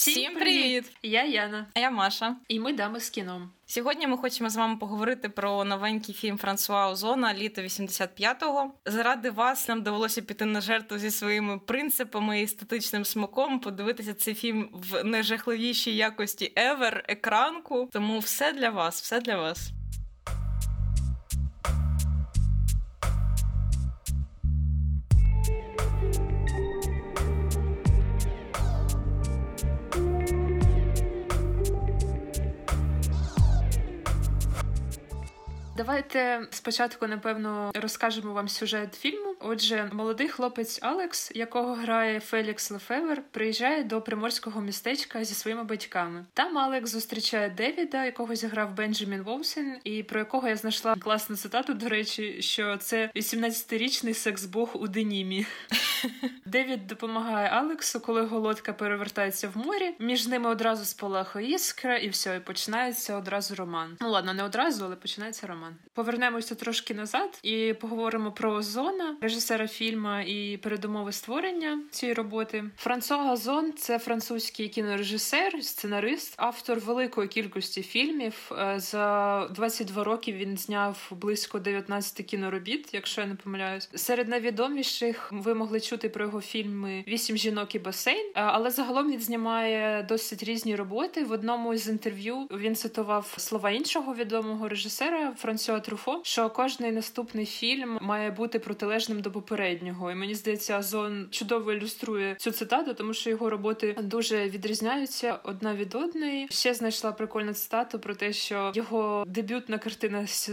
Всім привіт! Я Яна. А я Маша. І ми дами з кіном. Сьогодні ми хочемо з вами поговорити про новенький фільм Франсуа Озона Літо 85-го. Заради вас нам довелося піти на жертву зі своїми принципами і естетичним смаком, подивитися цей фільм в найжахливішій якості ever, екранку. Тому все для вас, все для вас. Давайте спочатку, напевно, розкажемо вам сюжет фільму. Отже, молодий хлопець Алекс, якого грає Фелікс Лефевр, приїжджає до приморського містечка зі своїми батьками. Там Алекс зустрічає Девіда, якого зіграв Бенджамін Вуазен, і про якого я знайшла класну цитату. До речі, що це 18-річний секс-бог у денімі. Девід допомагає Алексу, коли його лодка перевертається в морі. Між ними одразу спалахує іскра, і все, і починається одразу роман. Ну ладно, не одразу, але починається роман. Повернемося трошки назад і поговоримо про Озона, режисера фільму і передумови створення цієї роботи. Франсуа Озон – це французький кінорежисер, сценарист, автор великої кількості фільмів. Е, за 22 роки він зняв близько 19 кіноробіт, якщо я не помиляюсь. Серед найвідоміших ви могли чути про його фільми Вісім жінок і басейн. Е, але загалом він знімає досить різні роботи. В одному з інтерв'ю він цитував слова іншого відомого режисера Франсуа Труфо, що кожний наступний фільм має бути протилежним до попереднього. І мені здається, Азон чудово ілюструє цю цитату, тому що його роботи дуже відрізняються одна від одної. Ще знайшла прикольну цитату про те, що його дебютна картина з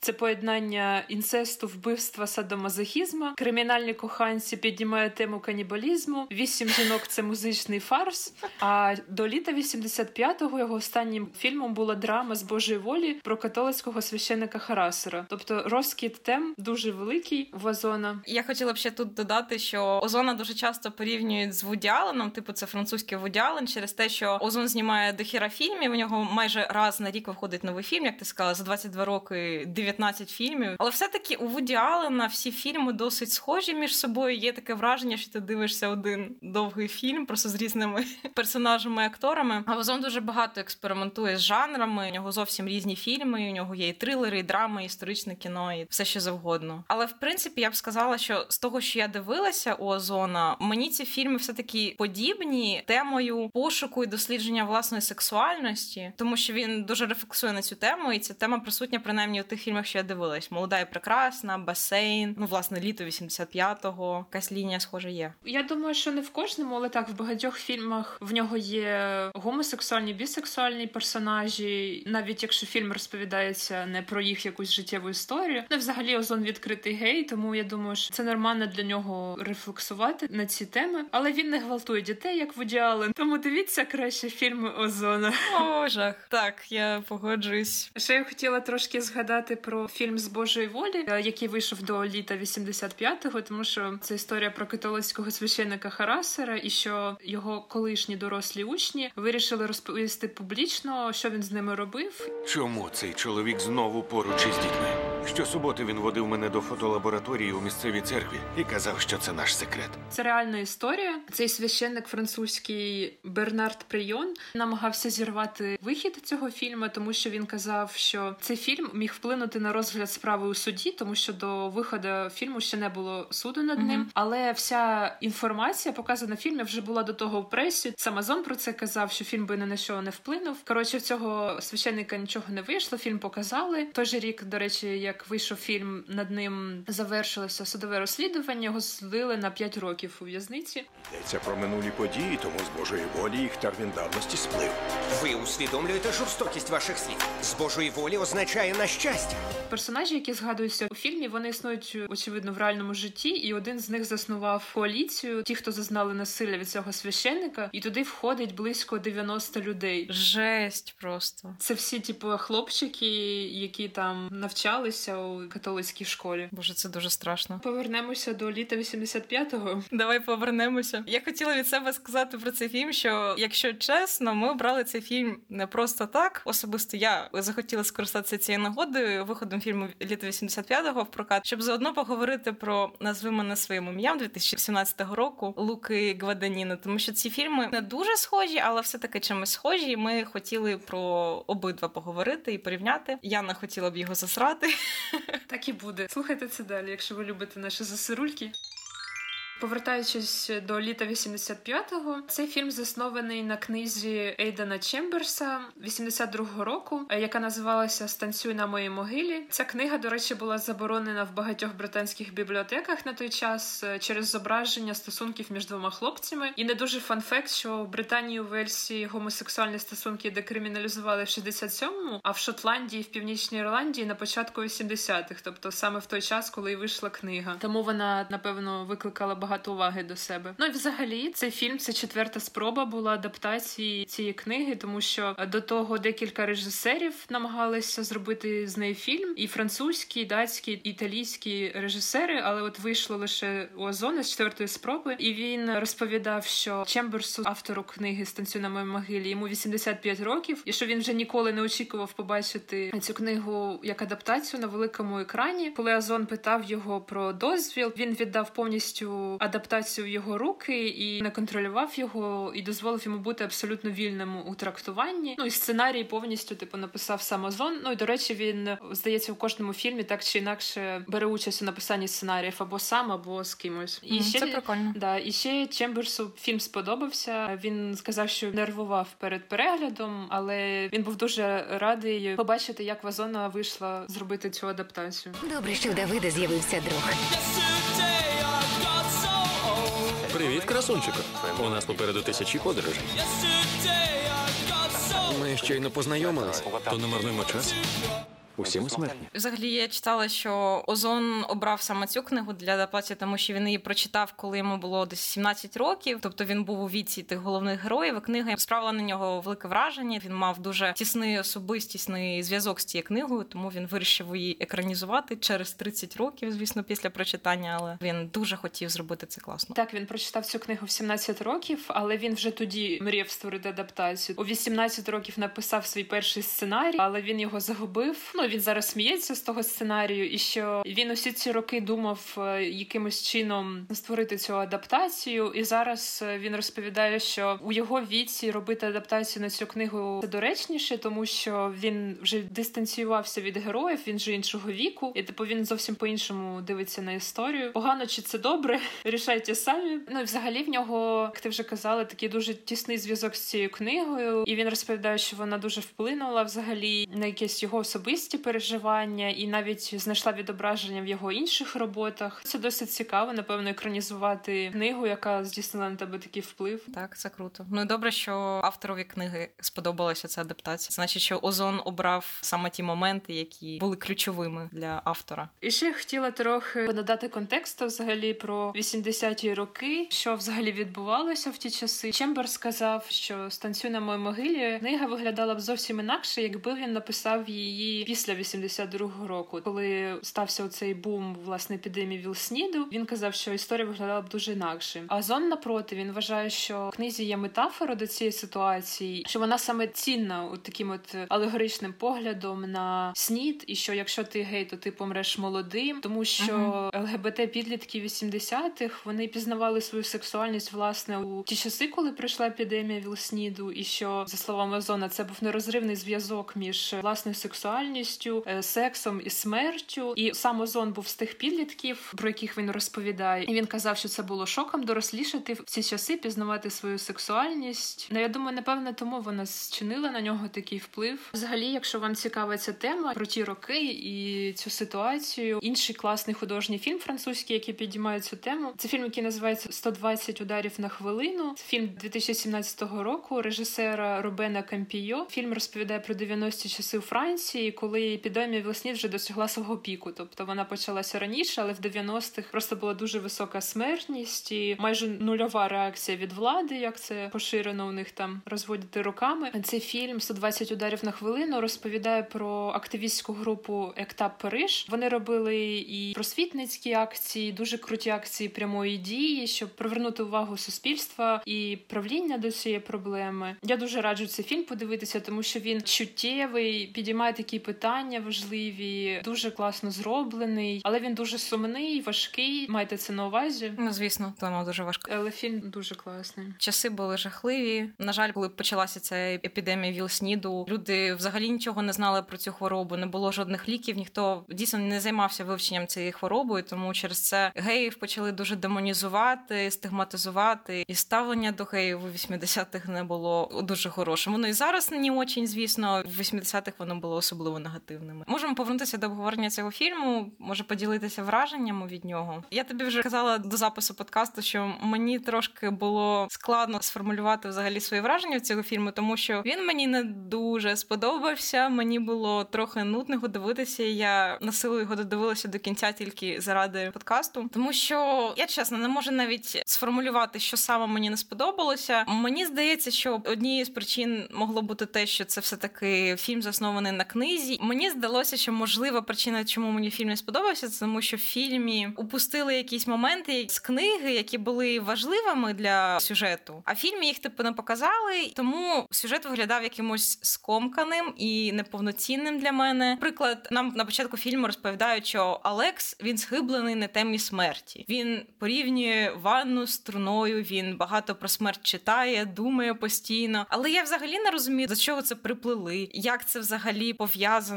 це поєднання інцесту, вбивства, садомазохізма, кримінальні коханці піднімає тему канібалізму. Вісім жінок це музичний фарс. А до літа 85-го його останнім фільмом була драма з Божої волі про католицького священника Харасера. Тобто розкіт тем дуже великий в Озона. Я хотіла б ще тут додати, що Озона дуже часто порівнюють з Вуді Алленом, типу це французький Вуді Аллен, через те, що Озон знімає дохіра фільмів. У нього майже раз на рік виходить новий фільм, як ти сказала, за 22 роки 19 фільмів. Але все-таки у Вуді Аллена всі фільми досить схожі між собою. Є таке враження, що ти дивишся один довгий фільм, просто з різними персонажами і акторами. А Озон дуже багато експериментує з жанрами. У нього зовсім різні фільми. У нього є і трилери, і драми, і історичне кіно, і все що завгодно. Але в принципі я б сказала, що з того, що я дивилася у Озона, мені ці фільми все таки подібні темою пошуку і дослідження власної сексуальності, тому що він дуже рефлексує на цю тему, і ця тема присутня принаймні у тих фільмах, що я дивилась. Молода і прекрасна, басейн, ну власне літо 85-го, якась лінія схожа є. Я думаю, що не в кожному, але так в багатьох фільмах в нього є гомосексуальні, бісексуальні персонажі, навіть якщо фільм розповідається не про їх якусь життєву історію. Не взагалі озон відкритий гей, тому я думаю, що це нормально для нього рефлексувати на ці теми. Але він не гвалтує дітей, як Вуді Аллен. Тому дивіться краще фільми Озона. О, жах. Так, я погоджуюсь. Ще я хотіла трошки згадати про фільм з Божої волі, е, який вийшов до літа 85-го, тому що це історія про католицького священника Харасера, і що його колишні дорослі учні вирішили розповісти публічно, що він з ними робив. Чому цей чоловік знову ovo poročistitme. Щосуботи він водив мене до фотолабораторії у місцевій церкві і казав, що це наш секрет. Це реальна історія. Цей священник французький Бернард Прийон намагався зірвати вихід цього фільму, тому що він казав, що цей фільм міг вплинути на розгляд справи у суді, тому що до виходу фільму ще не було суду над ним. Mm-hmm. Але вся інформація показана в фільмі вже була до того в пресі. Сам Азон про це казав, що фільм би ні на що не вплинув. Коротше, в цього священника нічого не вийшло. Фільм показали. Той же рік, до речі, як вийшов фільм, над ним завершилося судове розслідування. Його злили на 5 років у в'язниці. Йдеться про минулі події, тому з Божої волі їх термін давності сплив. Ви усвідомлюєте жорстокість ваших слів. З Божої волі означає на щастя. Персонажі, які згадуються у фільмі, вони існують очевидно в реальному житті, і один з них заснував коаліцію. Ті, хто зазнали насилля від цього священника, і туди входить близько 90 людей. Жесть просто це всі, типу, хлопчики, які там навчалися вчився у католицькій школі. Боже, це дуже страшно. Повернемося до літа 85-го. Давай повернемося. Я хотіла від себе сказати про цей фільм, що якщо чесно, ми обрали цей фільм не просто так. Особисто я захотіла скористатися цією нагодою виходом фільму літа 85-го в прокат, щоб заодно поговорити про назви мене своїм ім'ям 2017 року Луки Гваданіни, тому що ці фільми не дуже схожі, але все таки чимось схожі. Ми хотіли про обидва поговорити і порівняти. Яна хотіла б його засрати. Так і буде. Слухайте це далі, якщо ви любите наші засирульки. Повертаючись до літа 85-го, цей фільм заснований на книзі Ейдена Чемберса 82-го року, яка називалася Станцюй на моїй могилі. Ця книга, до речі, була заборонена в багатьох британських бібліотеках на той час через зображення стосунків між двома хлопцями. І не дуже fun fact, що в Британії у Вельсі гомосексуальні стосунки декриміналізували в 67-му, а в Шотландії, в Північній Ірландії на початку 80-х, тобто саме в той час, коли і вийшла книга. Тому вона напевно викликала багато уваги до себе. Ну і взагалі цей фільм це четверта спроба була адаптації цієї книги, тому що до того декілька режисерів намагалися зробити з неї фільм, і французькі, і датські, і італійські режисери, але от вийшло лише у Озона з четвертої спроби, і він розповідав, що Чемберсу, автору книги «Станцю на моїй могилі, йому 85 років, і що він вже ніколи не очікував побачити цю книгу як адаптацію на великому екрані. Коли Озон питав його про дозвіл, він віддав повністю адаптацію в його руки і не контролював його, і дозволив йому бути абсолютно вільним у трактуванні. Ну і сценарій повністю типу написав сам Озон. Ну і до речі, він здається в кожному фільмі так чи інакше бере участь у написанні сценаріїв або сам, або з кимось. І mm, ще це прикольно. Да, і ще Чемберсу фільм сподобався. Він сказав, що нервував перед переглядом, але він був дуже радий побачити, як Вазона вийшла зробити цю адаптацію. Добре, що у Давида з'явився друг. Привіт, красунчику. У нас попереду тисячі подорожей. Ми щойно познайомились, то не марнуємо час. Усі ми смертні. Взагалі я читала, що Озон обрав саме цю книгу для адаптації, тому що він її прочитав, коли йому було десь 17 років. Тобто він був у віці тих головних героїв. Книга справила на нього велике враження. Він мав дуже тісний особистісний зв'язок з цією книгою, тому він вирішив її екранізувати через 30 років, звісно, після прочитання. Але він дуже хотів зробити це класно. Так він прочитав цю книгу в 17 років, але він вже тоді мріяв створити адаптацію. У 18 років написав свій перший сценарій, але він його загубив. Ну він зараз сміється з того сценарію, і що він усі ці роки думав якимось чином створити цю адаптацію. І зараз він розповідає, що у його віці робити адаптацію на цю книгу це доречніше, тому що він вже дистанціювався від героїв, він же іншого віку, і типу він зовсім по-іншому дивиться на історію. Погано чи це добре? Рішайте самі. Ну і взагалі в нього, як ти вже казала, такий дуже тісний зв'язок з цією книгою, і він розповідає, що вона дуже вплинула взагалі на якісь його особисті переживання, і навіть знайшла відображення в його інших роботах. Це досить цікаво, напевно, екранізувати книгу, яка здійснила на тебе такий вплив. Так, це круто. Ну і добре, що авторові книги сподобалася ця адаптація. Значить, що Озон обрав саме ті моменти, які були ключовими для автора. І ще хотіла трохи надати контексту взагалі про 80-ті роки, що взагалі відбувалося в ті часи. Чембер сказав, що станцю на моїй могилі книга виглядала б зовсім інакше, якби він написав її після 82-го року, коли стався оцей бум власне епідемії Вілсніду. Він казав, що історія виглядала б дуже інакше. А зон напроти він вважає, що в книзі є метафора до цієї ситуації, що вона саме цінна от таким от алегоричним поглядом на снід, і що якщо ти гей, то ти помреш молодим, тому що uh-huh. ЛГБТ підлітки 80-х вони пізнавали свою сексуальність власне у ті часи, коли прийшла епідемія Вілсніду, і що за словами Зона, це був нерозривний зв'язок між власною сексуальністю, сексом і смертю. І сам Озон був з тих підлітків, про яких він розповідає. І він казав, що це було шоком дорослішати в ці часи, пізнавати свою сексуальність. Ну я думаю, напевне, тому вона зчинила на нього такий вплив. Взагалі, якщо вам цікава ця тема про ті роки і цю ситуацію, інший класний художній фільм французький, який підіймає цю тему, це фільм, який називається «120 ударів на хвилину. Це фільм 2017 року режисера Робена Кампійо. Фільм розповідає про 90-ті часи у Франції, коли коли епідемія весні вже досягла свого піку. Тобто вона почалася раніше, але в 90-х просто була дуже висока смертність і майже нульова реакція від влади, як це поширено у них там розводити руками. Цей фільм «120 ударів на хвилину розповідає про активістську групу Ектап Париж. Вони робили і просвітницькі акції, дуже круті акції прямої дії, щоб привернути увагу суспільства і правління до цієї проблеми. Я дуже раджу цей фільм подивитися, тому що він чуттєвий, підіймає такі питання важливі, дуже класно зроблений, але він дуже сумний, важкий. Майте це на увазі. Ну, звісно, тема дуже важка. Але фільм дуже класний. Часи були жахливі. На жаль, коли почалася ця епідемія ВІЛ-СНІДу, люди взагалі нічого не знали про цю хворобу, не було жодних ліків, ніхто дійсно не займався вивченням цієї хвороби, тому через це геїв почали дуже демонізувати, стигматизувати, і ставлення до геїв у 80-х не було дуже хорошим. Воно і зараз не очень, звісно. В 80-х воно було особливо негативним. Можемо повернутися до обговорення цього фільму, може поділитися враженнями від нього. Я тобі вже казала до запису подкасту, що мені трошки було складно сформулювати взагалі свої враження в цього фільму, тому що він мені не дуже сподобався. Мені було трохи нудно його дивитися. Я на силу його додивилася до кінця тільки заради подкасту, тому що я чесно не можу навіть сформулювати, що саме мені не сподобалося. Мені здається, що однією з причин могло бути те, що це все таки фільм заснований на книзі. Мені здалося, що можлива причина, чому мені фільм не сподобався, це тому що в фільмі упустили якісь моменти з книги, які були важливими для сюжету. А в фільмі їх типу не показали, тому сюжет виглядав якимось скомканим і неповноцінним для мене. Наприклад, нам на початку фільму розповідають, що Алекс він схиблений на темі смерті. Він порівнює ванну з труною. Він багато про смерть читає, думає постійно. Але я взагалі не розумію, до чого це приплили, як це взагалі пов'язано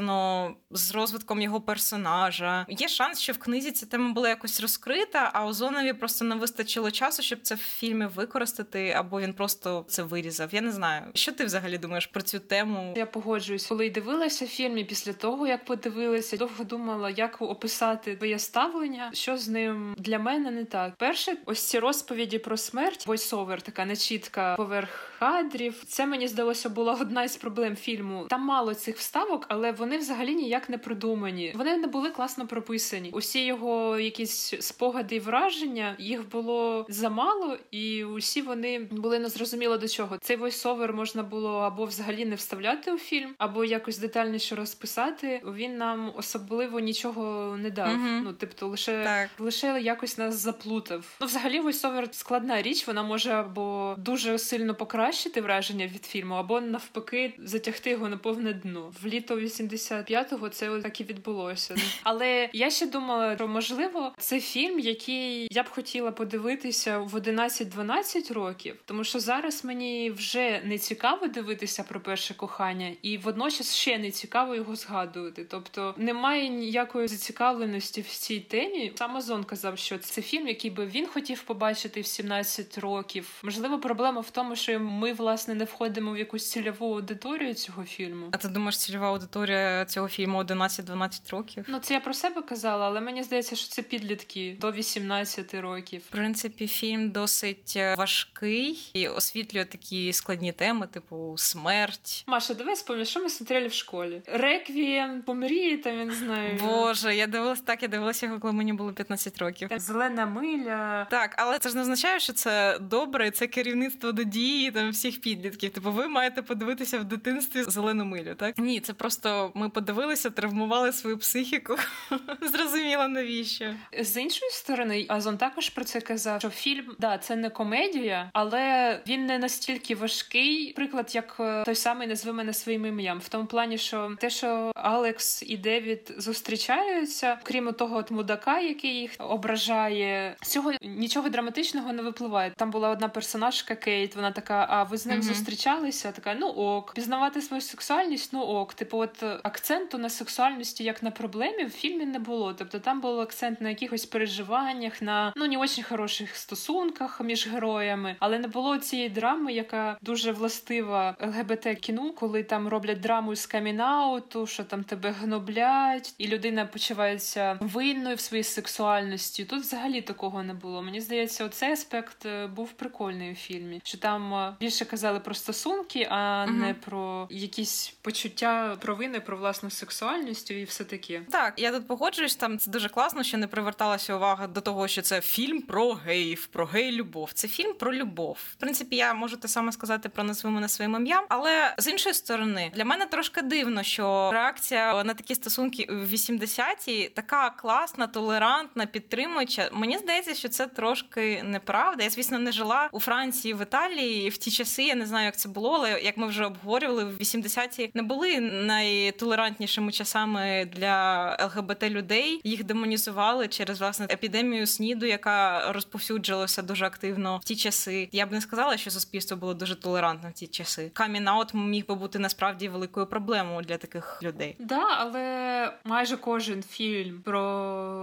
з розвитком його персонажа. Є шанс, що в книзі ця тема була якось розкрита, а Озонові просто не вистачило часу, щоб це в фільмі використати, або він просто це вирізав. Я не знаю, що ти взагалі думаєш про цю тему. Я погоджуюсь, коли дивилася фільм, і після того як подивилася, довго думала, як описати своє ставлення, що з ним для мене не так. Перше, ось ці розповіді про смерть, войсовер, така нечітка поверх кадрів. Це мені здалося була одна із проблем фільму. Там мало цих вставок, але вони взагалі ніяк не придумані. Вони не були класно прописані. Усі його якісь спогади і враження їх було замало, і усі вони були незрозуміло до чого. Цей войсовер можна було або взагалі не вставляти у фільм, або якось детальніше розписати. Він нам особливо нічого не дав. Мгм. Ну, тобто, лише Так. лише якось нас заплутав. Ну, взагалі, войсовер складна річ. Вона може або дуже сильно покращити враження від фільму, або навпаки затягти його на повне дно. В літо 85-го це так і відбулося. Але я ще думала, що можливо це фільм, який я б хотіла подивитися в 11-12 років, тому що зараз мені вже не цікаво дивитися про перше кохання, і водночас ще не цікаво його згадувати. Тобто немає ніякої зацікавленості в цій темі. Сам Озон казав, що це фільм, який би він хотів побачити в 17 років. Можливо, проблема в тому, що ми власне не входимо в якусь цільову аудиторію цього фільму. А ти думаєш, цільова аудиторія цього фільму 11-12 років? Ну, це я про себе казала, але мені здається, що це підлітки до 18 років. В принципі, фільм досить е, важкий і освітлює такі складні теми, типу смерть. Маша, давай спомни, що ми смотрели в школі. Реквієм, помрії, там я не знаю. Боже, я дивилась так, я дивилася його, коли мені було 15 років. Там Зелена миля. Так, але це ж не означає, що це добре, це керівництво до дії там всіх підлітків. Типу, ви маєте подивитися в дитинстві зелену милю, так? Ні, це просто ми подивилися, травмували свою психіку. Зрозуміло, навіщо. З іншої сторони, Азон також про це казав, що фільм да, це не комедія, але він не настільки важкий. Приклад, як е, той самий назви мене своїм ім'ям, в тому плані, що те, що Алекс і Девід зустрічаються, крім того от мудака, який їх ображає, з цього нічого драматичного не випливає. Там була одна персонажка Кейт. Вона така: а ви з ним Мгм. зустрічалися? Така, ну ок, пізнавати свою сексуальність, ну ок. Типу, от е, акценту на сексуальності як на проблемі в фільмі не було. Тобто там був акцент на якихось переживаннях, на ну не очень хороших стосунках між героями, але не було цієї драми, яка дуже властива ЛГБТ кіну, коли там роблять драму з камінауту, що там тебе гноблять, і людина почувається винною в своїй сексуальності. Тут взагалі такого не було. Мені здається, оцей аспект е, був прикольний у фільмі, що там е, більш більше казали про стосунки, а Мгм. не про якісь почуття провини про власну сексуальність і все таке. Так, я тут погоджуюсь, там це дуже класно, що не приверталася увага до того, що це фільм про геїв, про гей-любов. Це фільм про любов. В принципі, я можу те саме сказати про назви мене своїм ім'ям. Але з іншої сторони, для мене трошки дивно, що реакція на такі стосунки в 80-ті така класна, толерантна, підтримуюча. Мені здається, що це трошки неправда. Я, звісно, не жила у Франції, в Італії в ті часи. Я не знаю, як це було, але як ми вже обговорювали, в 80-ті не були найтолерантнішими часами для ЛГБТ людей. Їх демонізували через власне епідемію сніду, яка розповсюджувалася дуже активно в ті часи. Я б не сказала, що суспільство було дуже толерантне в ті часи. Камінаут міг би бути насправді великою проблемою для таких людей. Да, але майже кожен фільм про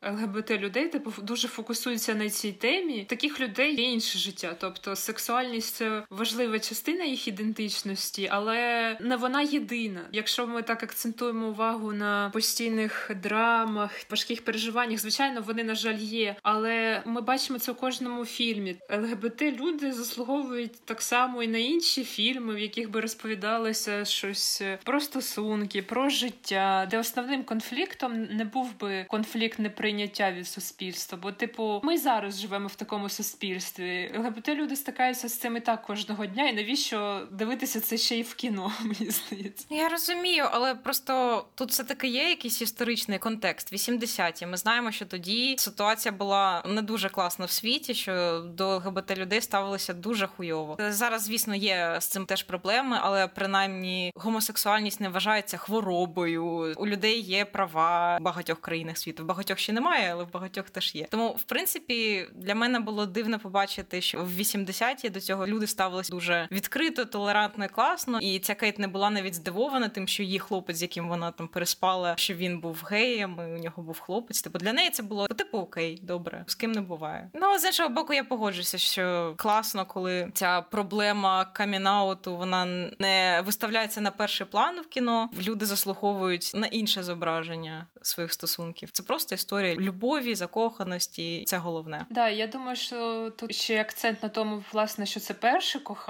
ЛГБТ людей типу дуже фокусується на цій темі. Таких людей є інше життя. Тобто сексуальність це важлива частина їх ідентичності, але не вона єдина. Якщо ми так акцентуємо увагу на постійних драмах, важких переживаннях, звичайно, вони на жаль є. Але ми бачимо це у кожному фільмі. ЛГБТ люди заслуговують так само і на інші фільми, в яких би розповідалося щось про стосунки, про життя, де основним конфліктом не був би конфлікт неприйняття від суспільства. Бо, типу, ми зараз живемо в такому суспільстві. ЛГБТ люди стикаються з цим і так кожного дня. І навіщо дивитися це ще й в кіно? Мені здається. Я розумію, але просто тут все таки є якийсь історичний контекст. 80-ті. Ми знаємо, що тоді ситуація була не дуже класна в світі, що до ЛГБТ людей ставилися дуже хуйово. Зараз, звісно, є з цим теж проблеми, але принаймні гомосексуальність не вважається хворобою. У людей є права в багатьох країнах світу. В багатьох ще немає, але в багатьох теж є. Тому, в принципі, для мене було дивно побачити, що в 80-ті до цього люди ставилися дуже відкрито, толерантно класно. І ця Кейт не була навіть здивована тим, що її хлопець, з яким вона там переспала, що він був геєм, і у нього був хлопець. Типу для неї це було типу окей, добре, з ким не буває. Ну з іншого боку, я погоджуюся, що класно, коли ця проблема камінауту вона не виставляється на перший план в кіно. Люди заслуговують на інше зображення своїх стосунків. Це просто історія любові, закоханості. Це головне. Да, я думаю, що тут ще акцент на тому, власне, що це перше кохання,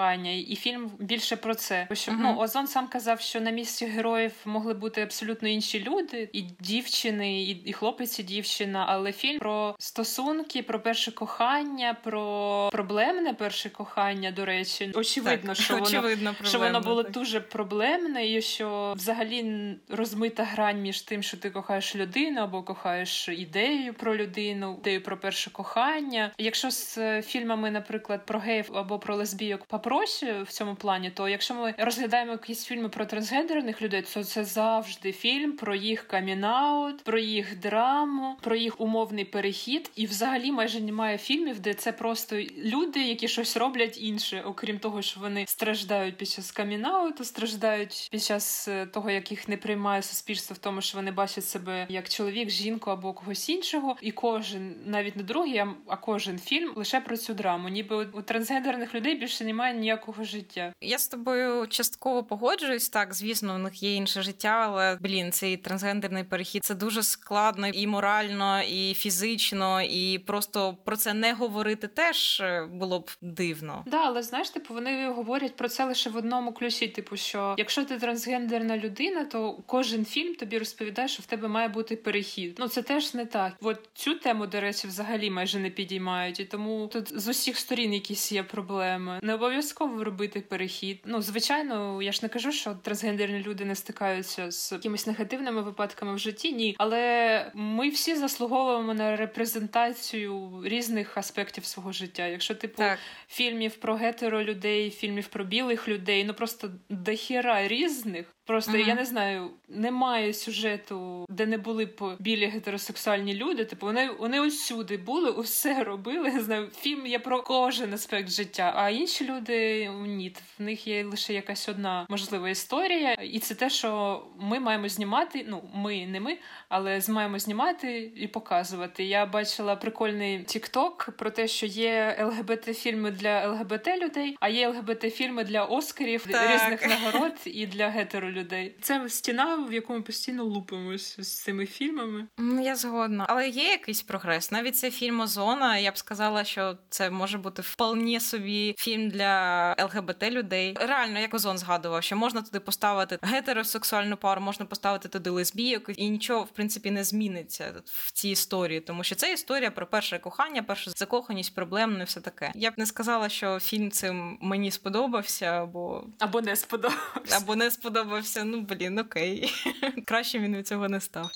і фільм більше про це. Бо що Мгм. ну Озон сам казав, що на місці героїв могли бути абсолютно інші люди, і дівчини, і, і хлопець, і дівчина. Але фільм про стосунки, про перше кохання, про проблемне перше кохання. До речі, очевидно, Так, що воно очевидно, що воно було так. дуже проблемне, і що взагалі розмита грань між тим, що ти кохаєш людину або кохаєш ідею про людину, ідею про перше кохання. Якщо з е, фільмами, наприклад, про геїв або про лесбійок попроще в цьому плані, то якщо ми розглядаємо якісь фільми про трансгендерних людей, то це завжди фільм про їх камінаут, про їх драму, про їх умовний перехід. І взагалі майже немає фільмів, де це просто люди, які щось роблять інше, окрім того, що вони страждають під час камінауту, страждають під час е, того, як їх не приймає суспільство в тому, що вони бачать себе як чоловік, жінку або когось іншого. І кожен, навіть не другий, а- кожен фільм лише про цю драму. Ніби у трансгендерних людей більше немає ніякого життя. Я з тобою частково погоджуюсь. Так, звісно, у них є інше життя, але блін, цей трансгендерний перехід це дуже складно і морально, і фізично, і просто про це не говорити теж е, було б дивно. Да, але знаєш, типу, вони говорять про це лише в одному ключі. Типу, що якщо ти трансгендерна людина, то кожен фільм тобі розповідає, що в тебе має бути перехід. Ну це теж не так. От цю тему, до речі, взагалі майже не підіймають, і тому тут з усіх сторін якісь є проблеми. Не обов'язково робити перехід. Ну, звичайно, я ж не кажу, що трансгендерні люди не стикаються з якимись негативними випадками в житті. Ні, але ми всі заслуговуємо на репрезентацію різних аспектів свого життя. Якщо типу Так. фільмів про гетеро людей, фільмів про білих людей, ну просто дохіра різних. Просто Мгм. я не знаю, немає сюжету, де не були б білі гетеросексуальні люди. Типу, вони вони усюди були, усе робили. Не знаю, фільм є про кожен аспект життя. А інші люди ні, в них є лише якась одна можлива історія, і це те, що ми маємо знімати. Ну, ми не ми, але маємо знімати і показувати. Я бачила прикольний тікток про те, що є ЛГБТ-фільми для ЛГБТ людей, а є ЛГБТ-фільми для Оскарів, Так. різних нагород і для гетеро людей. Це стіна, в яку ми постійно лупимось з цими фільмами. Ну, я згодна, але є якийсь прогрес. Навіть цей фільм Озона. Я б сказала, що це може бути вполне собі фільм для ЛГБТ людей. Реально, як Озон згадував, що можна туди поставити гетеросексуальну пару, можна поставити туди лесбійок, і нічого в принципі не зміниться в цій історії, тому що це історія про перше кохання, першу закоханість, проблемне, все таке. Я б не сказала, що фільм цим мені сподобався, або Або не сподобався. або не сподобався. Ну блін, окей. Краще він від цього не став.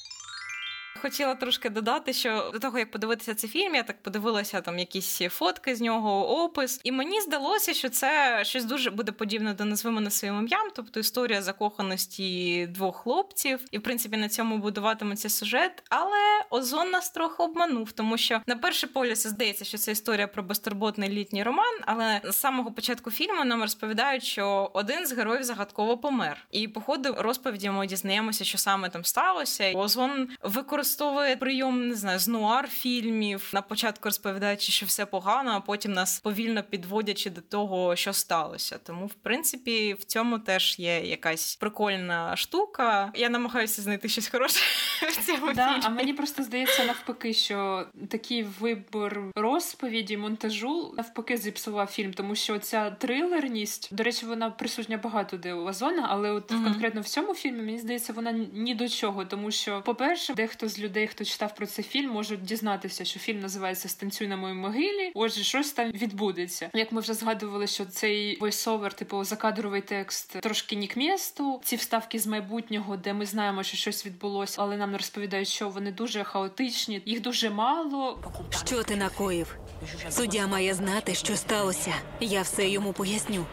Хотіла трошки додати, що до того як подивитися цей фільм, я так подивилася там якісь фотки з нього, опис, і мені здалося, що це щось дуже буде подібне до назви мене своїм ім'ям, тобто історія закоханості двох хлопців, і в принципі на цьому будуватиметься сюжет. Але Озон нас трохи обманув, тому що на перший погляд здається, що це історія про безтурботний літній роман. Але з самого початку фільму нам розповідають, що один з героїв загадково помер. І по ходу розповіді ми дізнаємося, що саме там сталося. Озон використовує прийом не знаю з нуар фільмів на початку розповідаючи, що все погано, а потім нас повільно підводячи до того, що сталося. Тому, в принципі, в цьому теж є якась прикольна штука. Я намагаюся знайти щось хороше в цьому Да, фільмі. а мені просто здається навпаки, що такий вибор розповіді, монтажу навпаки зіпсував фільм, тому що ця трилерність, до речі, вона присутня багато де у Озона, але от Мгм. конкретно в цьому фільмі мені здається, вона ні до чого, тому що, по-перше, дехто з людей, хто читав про цей фільм, можуть дізнатися, що фільм називається Станцюй на моїй могилі. Отже, щось там відбудеться. Як ми вже згадували, що цей войсовер, типу закадровий текст, трошки ні к місту. Ці вставки з майбутнього, де ми знаємо, що щось відбулося, але нам не розповідають, що вони дуже хаотичні, їх дуже мало. Що ти накоїв? Суддя має знати, що сталося. Я все йому поясню.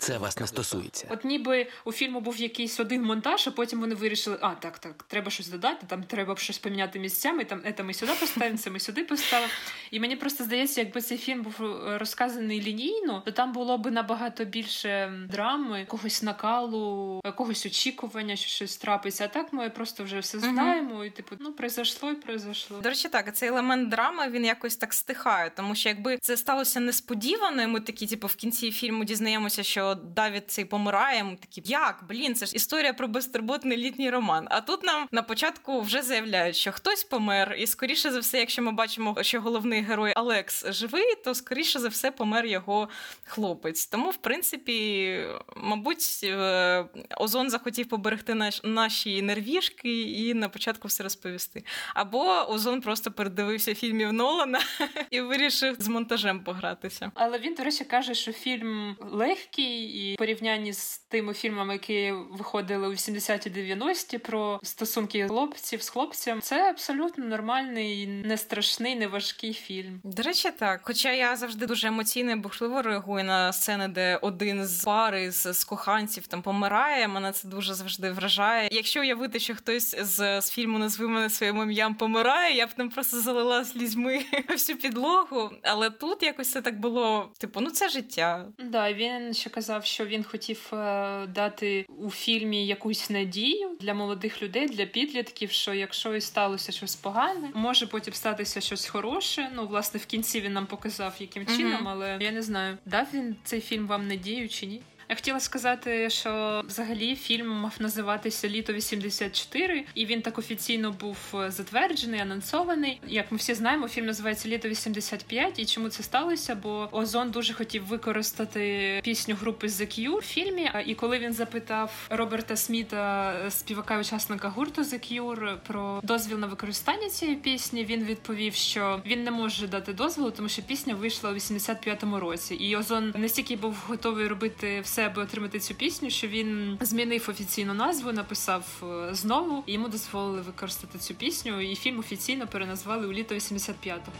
Це вас не стосується. От ніби у фільму був якийсь один монтаж, а потім вони вирішили, а так, так, треба щось додати, там треба щось поміняти місцями, там це ми сюди поставимо, це ми сюди поставимо. І мені просто здається, якби цей фільм був е, розказаний лінійно, то там було б набагато більше драми, якогось накалу, якогось очікування, що щось трапиться. А так ми просто вже все знаємо, і типу, ну произошло і произошло. До речі, так, цей елемент драми він якось так стихає, тому що якби це сталося несподівано, і ми такі, типу, в кінці фільму дізнаємося, що Давід цей помирає. Ми такі, як блін, це ж історія про безтурботний літній роман. А тут нам на початку вже заявляють, що хтось помер, і скоріше за все, якщо ми бачимо, що головний герой Алекс живий, то скоріше за все помер його хлопець. Тому, в принципі, мабуть, е, Озон захотів поберегти наш, наші нервішки і на початку все розповісти. Або Озон просто передивився фільмів Нолана і вирішив з монтажем погратися. Але він, до речі, каже, що фільм легкий і в порівнянні з тими фільмами, які виходили у 80-ті 90-ті про стосунки хлопців з хлопцем, це абсолютно нормальний, не страшний, не важкий фільм. До речі, так. Хоча я завжди дуже емоційно і бурхливо реагую на сцени, де один з пари з, з коханців там помирає. Мене це дуже завжди вражає. Якщо уявити, що хтось з, з фільму назви мене своїм ім'ям помирає, я б там просто залила слізьми всю підлогу. Але тут якось це так було. Типу, ну це життя. Да, він ще казав, що він хотів е, дати у фільмі якусь надію для молодих людей, для підлітків, що якщо і сталося щось погане, може потім статися щось хороше. Ну, власне, в кінці він нам показав, яким чином, але я не знаю, дав він цей фільм вам надію чи ні. Я хотіла сказати, що взагалі фільм мав називатися Літо 84, і він так офіційно був е, затверджений, анонсований. Як ми всі знаємо, фільм називається Літо 85. І чому це сталося? Бо Озон дуже хотів використати пісню групи The Cure в фільмі. І коли він запитав Роберта Сміта, е, співака і учасника гурту The Cure, про дозвіл на використання цієї пісні, він відповів, що він не може дати дозволу, тому що пісня вийшла у 85-му році. І Озон настільки був готовий робити все, аби отримати цю пісню, що він змінив офіційну назву, написав е, знову, і йому дозволили використати цю пісню. І фільм офіційно переназвали у літо 85-го.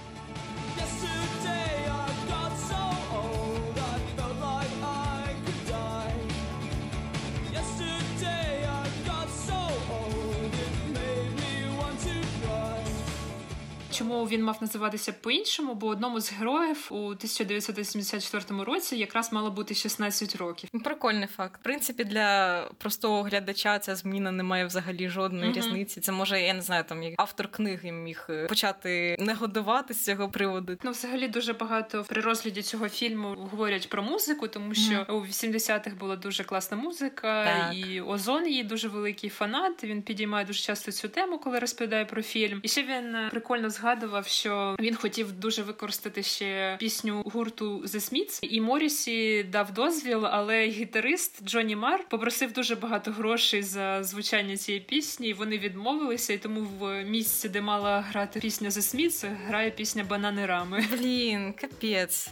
Чому він мав називатися по-іншому, бо одному з героїв у 1984 році якраз мало бути 16 років. Ну, Прикольний факт. В принципі, для простого глядача ця зміна не має взагалі жодної Мгм. різниці. Це може, я не знаю, там як автор книги міг е, почати негодувати з цього приводу. Ну, взагалі, дуже багато при розгляді цього фільму говорять про музику, тому що у 80-х була дуже класна музика, Так. і Озон її дуже великий фанат. Він підіймає дуже часто цю тему, коли розповідає про фільм. І ще він е, прикольно згадував, що він хотів дуже використати ще пісню гурту The Smiths, і Морісі дав дозвіл, але гітарист Джонні Мар попросив дуже багато грошей за звучання цієї пісні. і Вони відмовилися, і тому в місці, де мала грати пісня The Smiths, грає пісня Банани Рами. Блін, капець.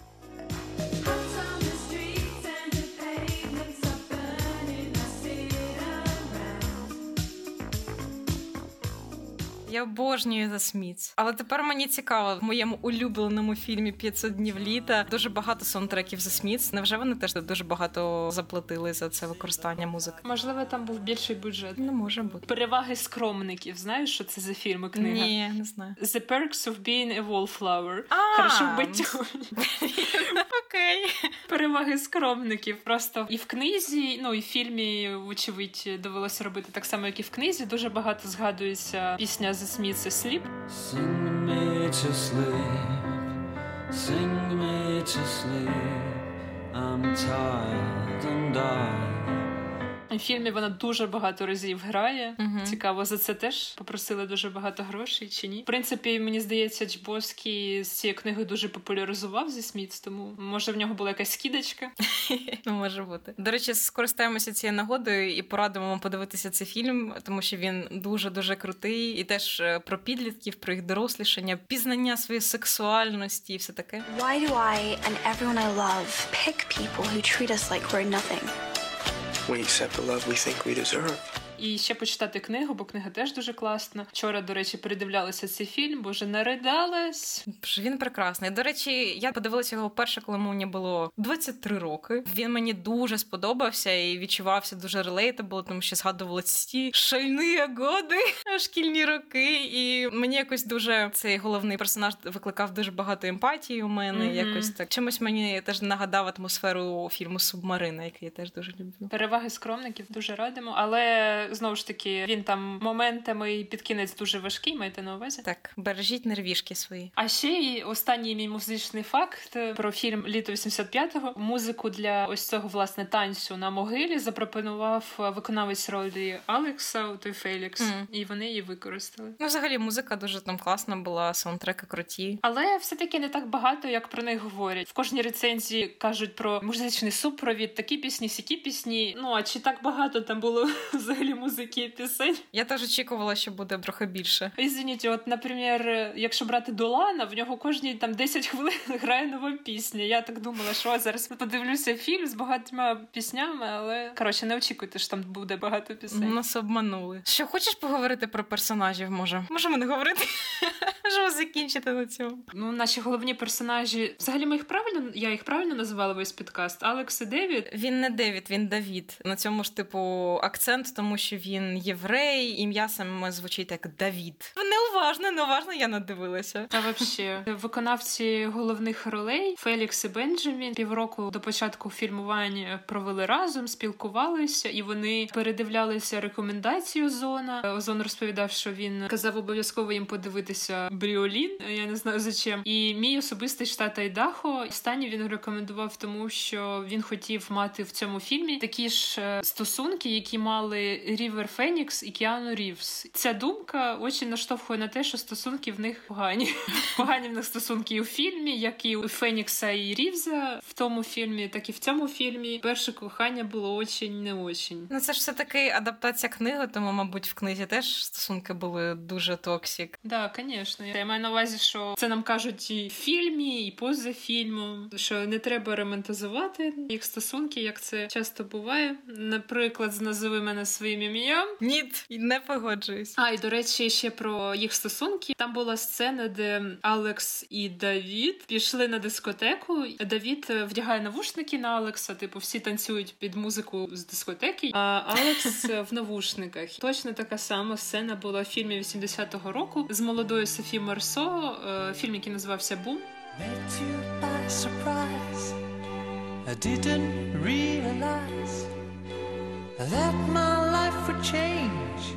Я обожнюю The Smiths. Але тепер мені цікаво, в моєму улюбленому фільмі «500 днів літа дуже багато саундтреків The Smiths. Невже вони теж дуже багато заплатили за це використання музики? Можливо, там був більший бюджет. Не може бути. Переваги скромників. Знаєш, що це за фільми книга? Ні, не знаю. The Perks of Being a Wallflower. А, Хорошо вбиття. Окей. Переваги скромників. Просто і в книзі, ну і в фільмі, вочевидь, довелося робити так само, як і в книзі. Дуже багато згадується пісня The Smiths «Sleep». Sing me to sleep, sing me to sleep. I'm tired and I. У фільмі вона дуже багато разів грає. Мгм. Цікаво, за це теж попросили дуже багато грошей чи ні. В принципі, мені здається, Чбовський з цією книгою дуже популяризував зі Смітс, тому може в нього була якась скидочка. Ну, може бути. До речі, скористаємося цією нагодою і порадимо вам подивитися цей фільм, тому що він дуже дуже крутий, і теж е, про підлітків, про їх дорослішання, пізнання своєї сексуальності і все таке. Why do I and everyone I love pick people who treat us like we're nothing? We accept the love we think we deserve. І ще почитати книгу, бо книга теж дуже класна. Вчора, до речі, передивлялася цей фільм, боже наридалась. Він прекрасний. До речі, я подивилася його вперше, коли мені було 23 роки. Він мені дуже сподобався і відчувався дуже relatable, тому що згадували ці шальні годи, шкільні роки. І мені якось дуже цей головний персонаж викликав дуже багато емпатії у мене. Мгм. Якось так чимось мені теж нагадав атмосферу фільму Субмарина, який я теж дуже люблю. Переваги скромників дуже радимо, але знову ж таки він там моментами і під кінець дуже важкий, маєте на увазі. Так, бережіть нервішки свої. А ще й останній мій музичний факт про фільм Літо 85-го. Музику для ось цього власне танцю на могилі запропонував виконавець ролі Алекса, той Фелікс, Мгм. і вони її використали. Ну, взагалі, музика дуже там класна була, саундтреки круті. Але все-таки не так багато, як про них говорять. В кожній рецензії кажуть про музичний супровід, такі пісні, сякі пісні. Ну а чи так багато там було взагалі музики і пісень? Я теж очікувала, що буде трохи більше. Извините, от, наприклад, якщо брати Долана, в нього кожні там 10 хвилин грає нова пісня. Я так думала, що зараз подивлюся фільм з багатьма піснями, але коротше, не очікуйте, що там буде багато пісень. Нас обманули. Що хочеш поговорити про персонажів? Може, можемо не говорити? Можемо закінчити на цьому. Ну, наші головні персонажі, взагалі, ми їх правильно, я їх правильно називала весь підкаст. Алекс і Девід. Він не Девід, він Давід. На цьому ж типу акцент, тому що він єврей, ім'я саме звучить як Давід. Неуважно, неуважно я надивилася. Та вообще виконавці головних ролей Фелікс і Бенджамін півроку до початку фільмування провели разом, спілкувалися, і вони передивлялися рекомендації Озона. Озон розповідав, що він казав обов'язково їм подивитися Бріолін. Я не знаю за чим. І мій особистий штат Айдахо. Останній він рекомендував, тому що він хотів мати в цьому фільмі такі ж е, стосунки, які мали Рівер Фенікс і Кіану Рівс. Ця думка дуже наштовхує на те, що стосунки в них погані. Погані в них стосунки і у фільмі, як і у Фенікса і Рівза в тому фільмі, так і в цьому фільмі. Перше кохання було очень не очень. Ну це ж все таки адаптація книги, тому, мабуть, в книзі теж стосунки були дуже токсік. Да, звісно. Я маю на увазі, що це нам кажуть і в фільмі, і поза фільмом, що не треба романтизувати їх стосунки, як це часто буває. Наприклад, з назови мене своїм ім'ям. Ні, не погоджуюсь. А, і до речі, ще про їх стосунки. Там була сцена, де Алекс і Давід пішли на дискотеку. Давід е, вдягає навушники на Алекса, типу, всі танцюють під музику з дискотеки, а Алекс е, в навушниках. Точно така сама сцена була в фільмі 80-го року з молодою Софі Марсо, е, фільм, який називався Бум. Met you by surprise. I didn't realize that my life would change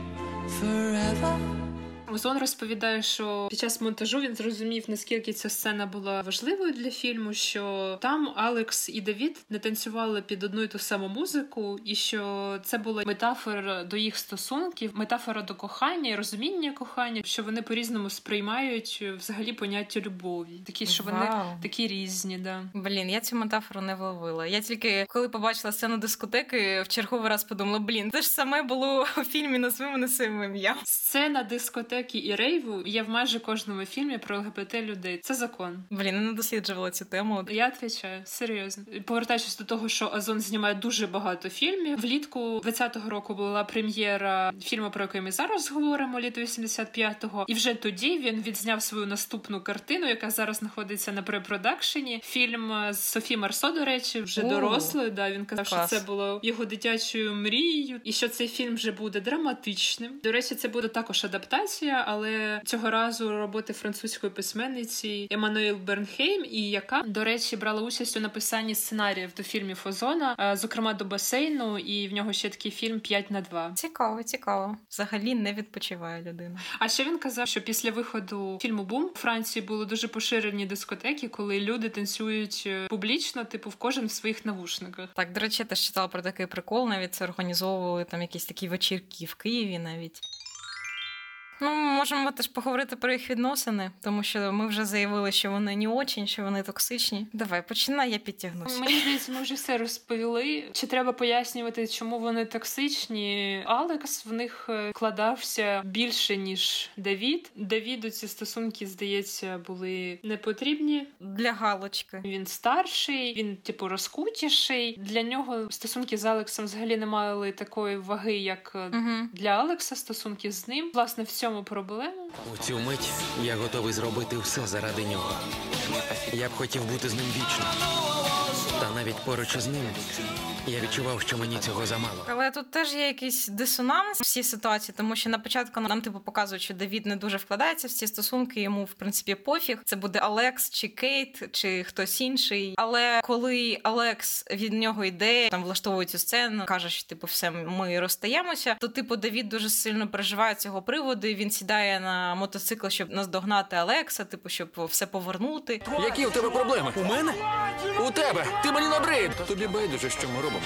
forever. Озон розповідає, що під час монтажу він зрозумів, наскільки ця сцена була важливою для фільму, що там Алекс і Давід не танцювали під одну і ту саму музику, і що це була метафора до їх стосунків, метафора до кохання і розуміння кохання, що вони по-різному сприймають е, взагалі поняття любові. Такі, що вони такі різні, да. Блін, я цю метафору не вловила. Я тільки коли побачила сцену дискотеки, в черговий раз подумала: блін, це ж саме було у фільмі «Назви мене своїм ім'ям. Сцена дискотеки і рейву є в майже кожному фільмі про ЛГБТ людей. Це закон. Блін, не досліджувала цю тему. Я відповідаю, серйозно. Повертаючись до того, що Озон знімає дуже багато фільмів. Влітку 20-го року була прем'єра фільму, про який ми зараз говоримо, літо 85-го. І вже тоді він відзняв свою наступну картину, яка зараз знаходиться на препродакшені. Фільм з Софі Марсо, до речі, вже дорослою. Да, він казав, клас. що це було його дитячою мрією, і що цей фільм вже буде драматичним. До речі, це буде також адаптація, але цього разу роботи французької письменниці Еммануел Бернхейм, і яка, до речі, брала участь у написанні сценаріїв до фільмів Озона, е, зокрема до басейну, і в нього ще такий фільм 5 на 2 Цікаво, цікаво. Взагалі не відпочиває людина. А ще він казав, що після виходу фільму Бум у Франції були дуже поширені дискотеки, коли люди танцюють е, публічно, типу в кожен в своїх навушниках. Так, до речі, я теж читала про такий прикол, навіть це організовували там якісь такі вечірки в Києві навіть. Ну, ми можемо теж поговорити про їх відносини, тому що ми вже заявили, що вони не очень, що вони токсичні. Давай, починай, я підтягнусь. Мені здається, ми вже все розповіли. Чи треба пояснювати, чому вони токсичні? Алекс в них е, вкладався більше ніж Давід. Давіду ці стосунки, здається, були не потрібні. Для галочки. Він старший, він типу розкутіший. Для нього стосунки з Алексом взагалі не мали такої ваги, як Угу. для Алекса стосунки з ним. Власне, в цьому проблема. У цю мить я готовий зробити все заради нього. Я б хотів бути з ним вічно. Та навіть поруч із ним я відчував, що мені цього замало. Але тут теж є якийсь дисонанс в цій ситуації, тому що на початку нам типу показують, що Давід не дуже вкладається в ці стосунки. Йому в принципі пофіг. Це буде Алекс чи Кейт, чи хтось інший. Але коли Алекс від нього йде, там влаштовує цю сцену, каже, що типу все ми розстаємося. То типу Давід дуже сильно переживає цього приводу. і Він сідає на мотоцикл, щоб наздогнати Алекса, типу, щоб все повернути. Які у тебе проблеми? У мене? У тебе! Ти мені набрид! Тобі байдуже, що ми робимо.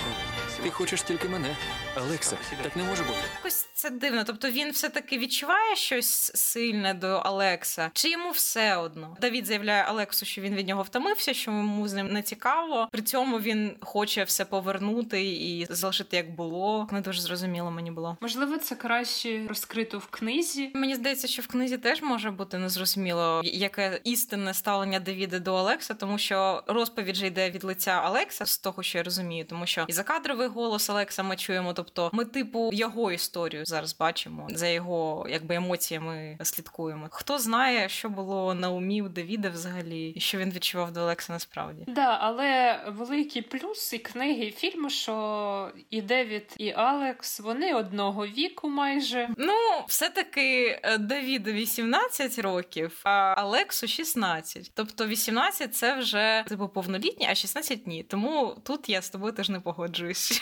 Ти хочеш тільки мене. Алекса, так не може бути. Якось це дивно. Тобто він все-таки відчуває щось сильне до Алекса, чи йому все одно? Давід заявляє Алексу, що він від нього втомився, що йому з ним не цікаво. При цьому він хоче все повернути і залишити як було. Не дуже зрозуміло мені було. Можливо, це краще розкрито в книзі. Мені здається, що в книзі теж може бути незрозуміло, яке істинне ставлення Давіда до Олекса, тому що розповідь же йде від лиця Алекса, з того, що я розумію, тому що і закадровий голос Алекса ми чуємо. Тобто, ми, типу, його історію зараз бачимо за його якби емоціями слідкуємо. Хто знає, що було на умі у Давіда взагалі, і що він відчував до Олекса насправді. Да, але великий плюс і книги, і фільму, що і Девід, і Алекс вони одного віку майже. Ну, все-таки е, Давіду 18 років, а Алексу 16. Тобто 18 це вже типу повнолітні, а 16 ні. Тому тут я з тобою теж не погоджуюсь.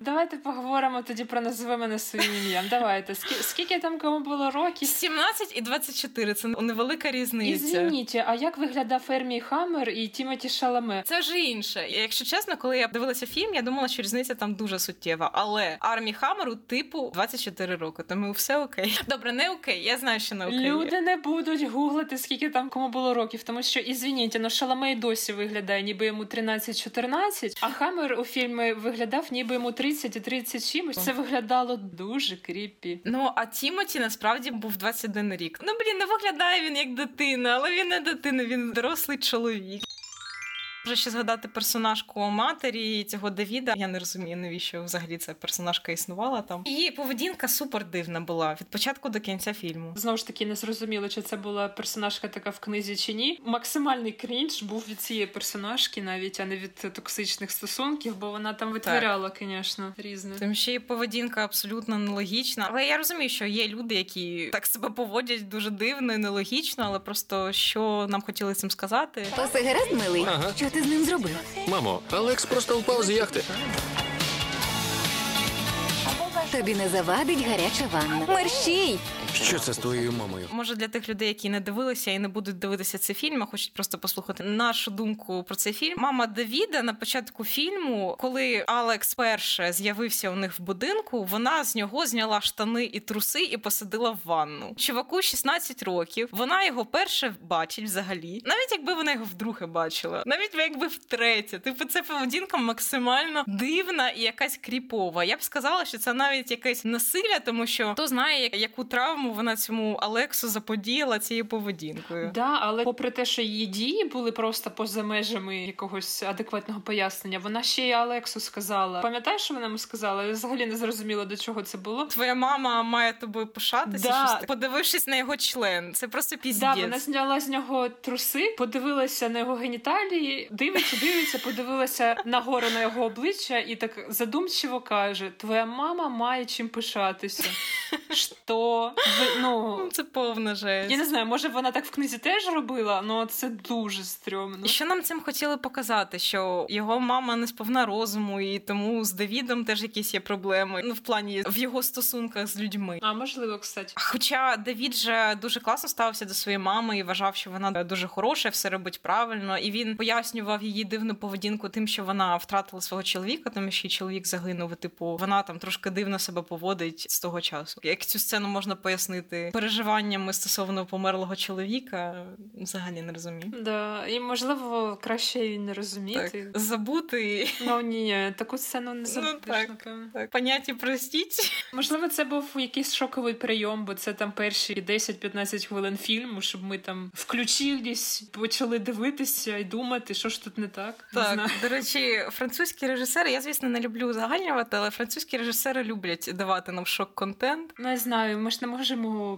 Давайте поговоримо тоді про назви мене своїм ім'ям. Давайте. Скі- скільки там кому було років? 17 і 24 це невелика різниця. Ізвініть, а як виглядав Ермій Хаммер і Тімоті Шаламе? Це вже інше. Якщо чесно, коли я дивилася фільм, я думала, що різниця там дуже суттєва. Але армі Хамеру типу 24 роки, тому все окей. Добре, не окей. Я знаю, що не окей. Люди не будуть гуглити, скільки там кому було років, тому що ізвініть, ну Шаламе й досі виглядає, ніби йому 13-14, а Хаммер у фільмі виглядав, ніби йому 30 і 30 чимось. Це виглядало дуже кріпі. Ну, а Тімоті насправді був 21 рік. Ну, блін, не виглядає він як дитина, але він не дитина, він дорослий чоловік. Може ще згадати персонажку матері цього Давіда. Я не розумію, навіщо взагалі ця персонажка існувала там. Її поведінка супер дивна була від початку до кінця фільму. Знову ж таки, не зрозуміло, чи це була персонажка така в книзі чи ні. Максимальний крінж був від цієї персонажки, навіть а не від токсичних стосунків, бо вона там витворяла, звісно, різне. Тим ще й поведінка абсолютно нелогічна. Але я розумію, що є люди, які так себе поводять дуже дивно і нелогічно, але просто що нам хотіли цим сказати. Усе гаразд, милий? Ага. Що ти з ним зробив? Мамо, Алекс просто впав з яхти. Тобі не завадить гаряча ванна. Мерщій! Що це з твоєю мамою? Може для тих людей, які не дивилися і не будуть дивитися цей фільм, а хочуть просто послухати нашу думку про цей фільм. Мама Давіда на початку фільму, коли Алекс перше з'явився у них в будинку, вона з нього зняла штани і труси і посадила в ванну. Чуваку 16 років. Вона його перше бачить взагалі. Навіть якби вона його вдруге бачила, навіть якби втретє. Типу, це поведінка максимально дивна і якась кріпова. Я б сказала, що це навіть якесь насилля, тому що хто знає, яку травму вона цьому Алексу заподіяла цією поведінкою. Да, але попри те, що її дії були просто поза межами якогось адекватного пояснення, вона ще й Алексу сказала. Пам'ятаєш, що вона йому сказала? Я взагалі не зрозуміла, до чого це було. Твоя мама має тобою пишатися, Да. щось подивившись на його член. Це просто Да, вона зняла з нього труси, подивилася на його геніталії, дивиться, дивиться, подивилася нагору на його обличчя і так задумчиво каже: Твоя мама має чим пишатися. Що? Ну, Ну, Це повна жесть. я не знаю, може вона так в книзі теж робила, але це дуже стрьомно. І що нам цим хотіли показати? Що його мама не сповна розуму, і тому з Давідом теж якісь є проблеми. Ну, в плані в його стосунках з людьми. А можливо, кстати. Хоча Давід же дуже класно ставився до своєї мами і вважав, що вона дуже хороша, все робить правильно. І він пояснював її дивну поведінку тим, що вона втратила свого чоловіка, тому що її чоловік загинув. І, Типу, вона там трошки дивно себе поводить з того часу. Як цю сцену можна пояснити переживаннями стосовно померлого чоловіка, взагалі не розумію. Да, і можливо, краще і не розуміти. Так, забути. Ну ні, таку сцену не забудеш, так. напевно. Так, поняття простіть. Можливо, це був якийсь шоковий прийом, бо це там перші 10-15 хвилин фільму, щоб ми там включились, почали дивитися і думати, що ж тут не так. Не Так, знаю. до речі, французькі режисери, я звісно не люблю узагальнювати, але французькі режисери люблять давати нам шок-контент. Не знаю, ми ж не можемо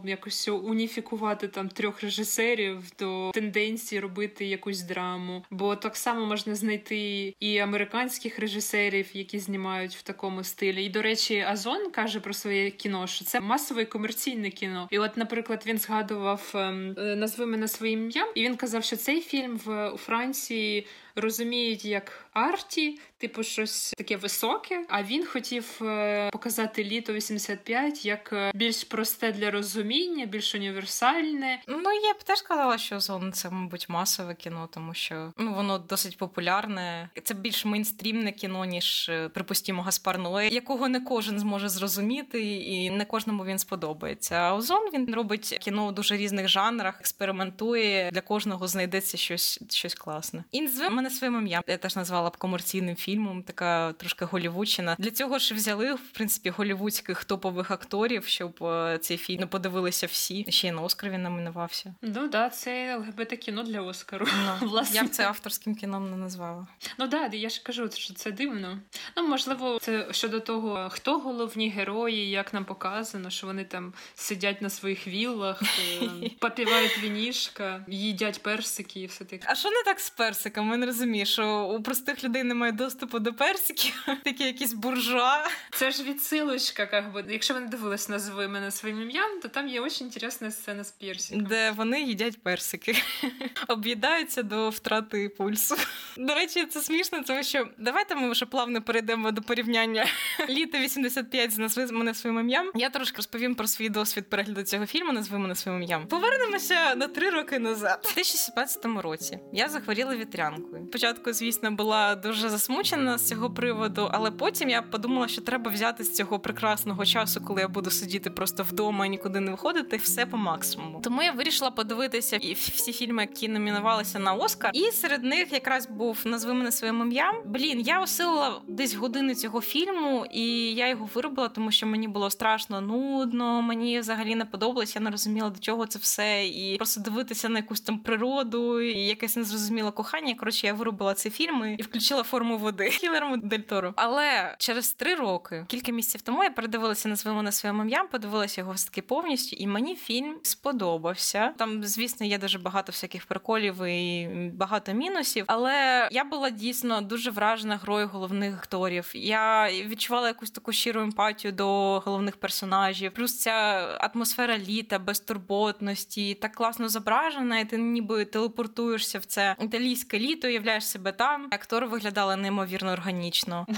якось уніфікувати там трьох режисерів до тенденції робити якусь драму. Бо так само можна знайти і американських режисерів, які знімають в такому стилі. І до речі, Азон каже про своє кіно, що це масове і комерційне кіно. І от, наприклад, він згадував ем, назви мене своїм ім'ям, і він казав, що цей фільм в у Франції. Розуміють як арті, типу щось таке високе. А він хотів е, показати літо 85 як е, більш просте для розуміння, більш універсальне. Ну, я б теж сказала, що зон це, мабуть, масове кіно, тому що ну воно досить популярне. Це більш мейнстрімне кіно, ніж е, припустімо Гаспар Ноє, якого не кожен зможе зрозуміти, і не кожному він сподобається. А Озон він робить кіно у дуже різних жанрах, експериментує. Для кожного знайдеться щось, щось класне. І називе мене своїм ім'ям. Я теж назвала б комерційним фільмом, така трошки голівудщина. Для цього ж взяли в принципі голівудських топових акторів, щоб е, цей фільм не подивилися всі. Ще й на Оскар він номінувався. Ну да, це ЛГБТ кіно для Оскару. Ну, Власне. я б це авторським кіном не назвала. Ну да, я ж кажу, що це дивно. Ну можливо, це щодо того, хто головні герої, як нам показано, що вони там сидять на своїх віллах, е, попівають вінішка, їдять персики і все таке. А що не так з персиком? Розумію, що у простих людей немає доступу до персиків, такі якісь буржуа. Це ж відсилочка, как би. Якщо ви не дивились назви мене своїм ім'ям, то там є дуже інтересна сцена з персиком. Де вони їдять персики, об'їдаються до втрати пульсу. До речі, це смішно, тому що давайте ми вже плавно перейдемо до порівняння літа 85 з назви мене своїм ім'ям. Я трошки розповім про свій досвід перегляду цього фільму назви мене своїм ім'ям. Повернемося на три роки назад. У 2017 році я захворіла вітрянкою. Спочатку, звісно, була дуже засмучена з цього приводу, але потім я подумала, що треба взяти з цього прекрасного часу, коли я буду сидіти просто вдома і нікуди не виходити, все по максимуму. Тому я вирішила подивитися і всі фільми, які номінувалися на Оскар. І серед них якраз був назви мене своїм ім'ям. Блін, я осилила десь години цього фільму, і я його виробила, тому що мені було страшно нудно. Мені взагалі не подобалось. Я не розуміла до чого це все, і просто дивитися на якусь там природу, і якесь незрозуміле кохання. Коротше, я вирубила цей фільм і включила форму води Гілермо Дель Торо. Але через три роки, кілька місяців тому, я передивилася назвемо на своїм ім'ям, подивилася його все таки повністю, і мені фільм сподобався. Там, звісно, є дуже багато всяких приколів і багато мінусів, але я була дійсно дуже вражена грою головних акторів. Я відчувала якусь таку щиру емпатію до головних персонажів. Плюс ця атмосфера літа, безтурботності, так класно зображена, і ти ніби телепортуєшся в це італійське літо, являєш себе там. Актори виглядали неймовірно органічно. І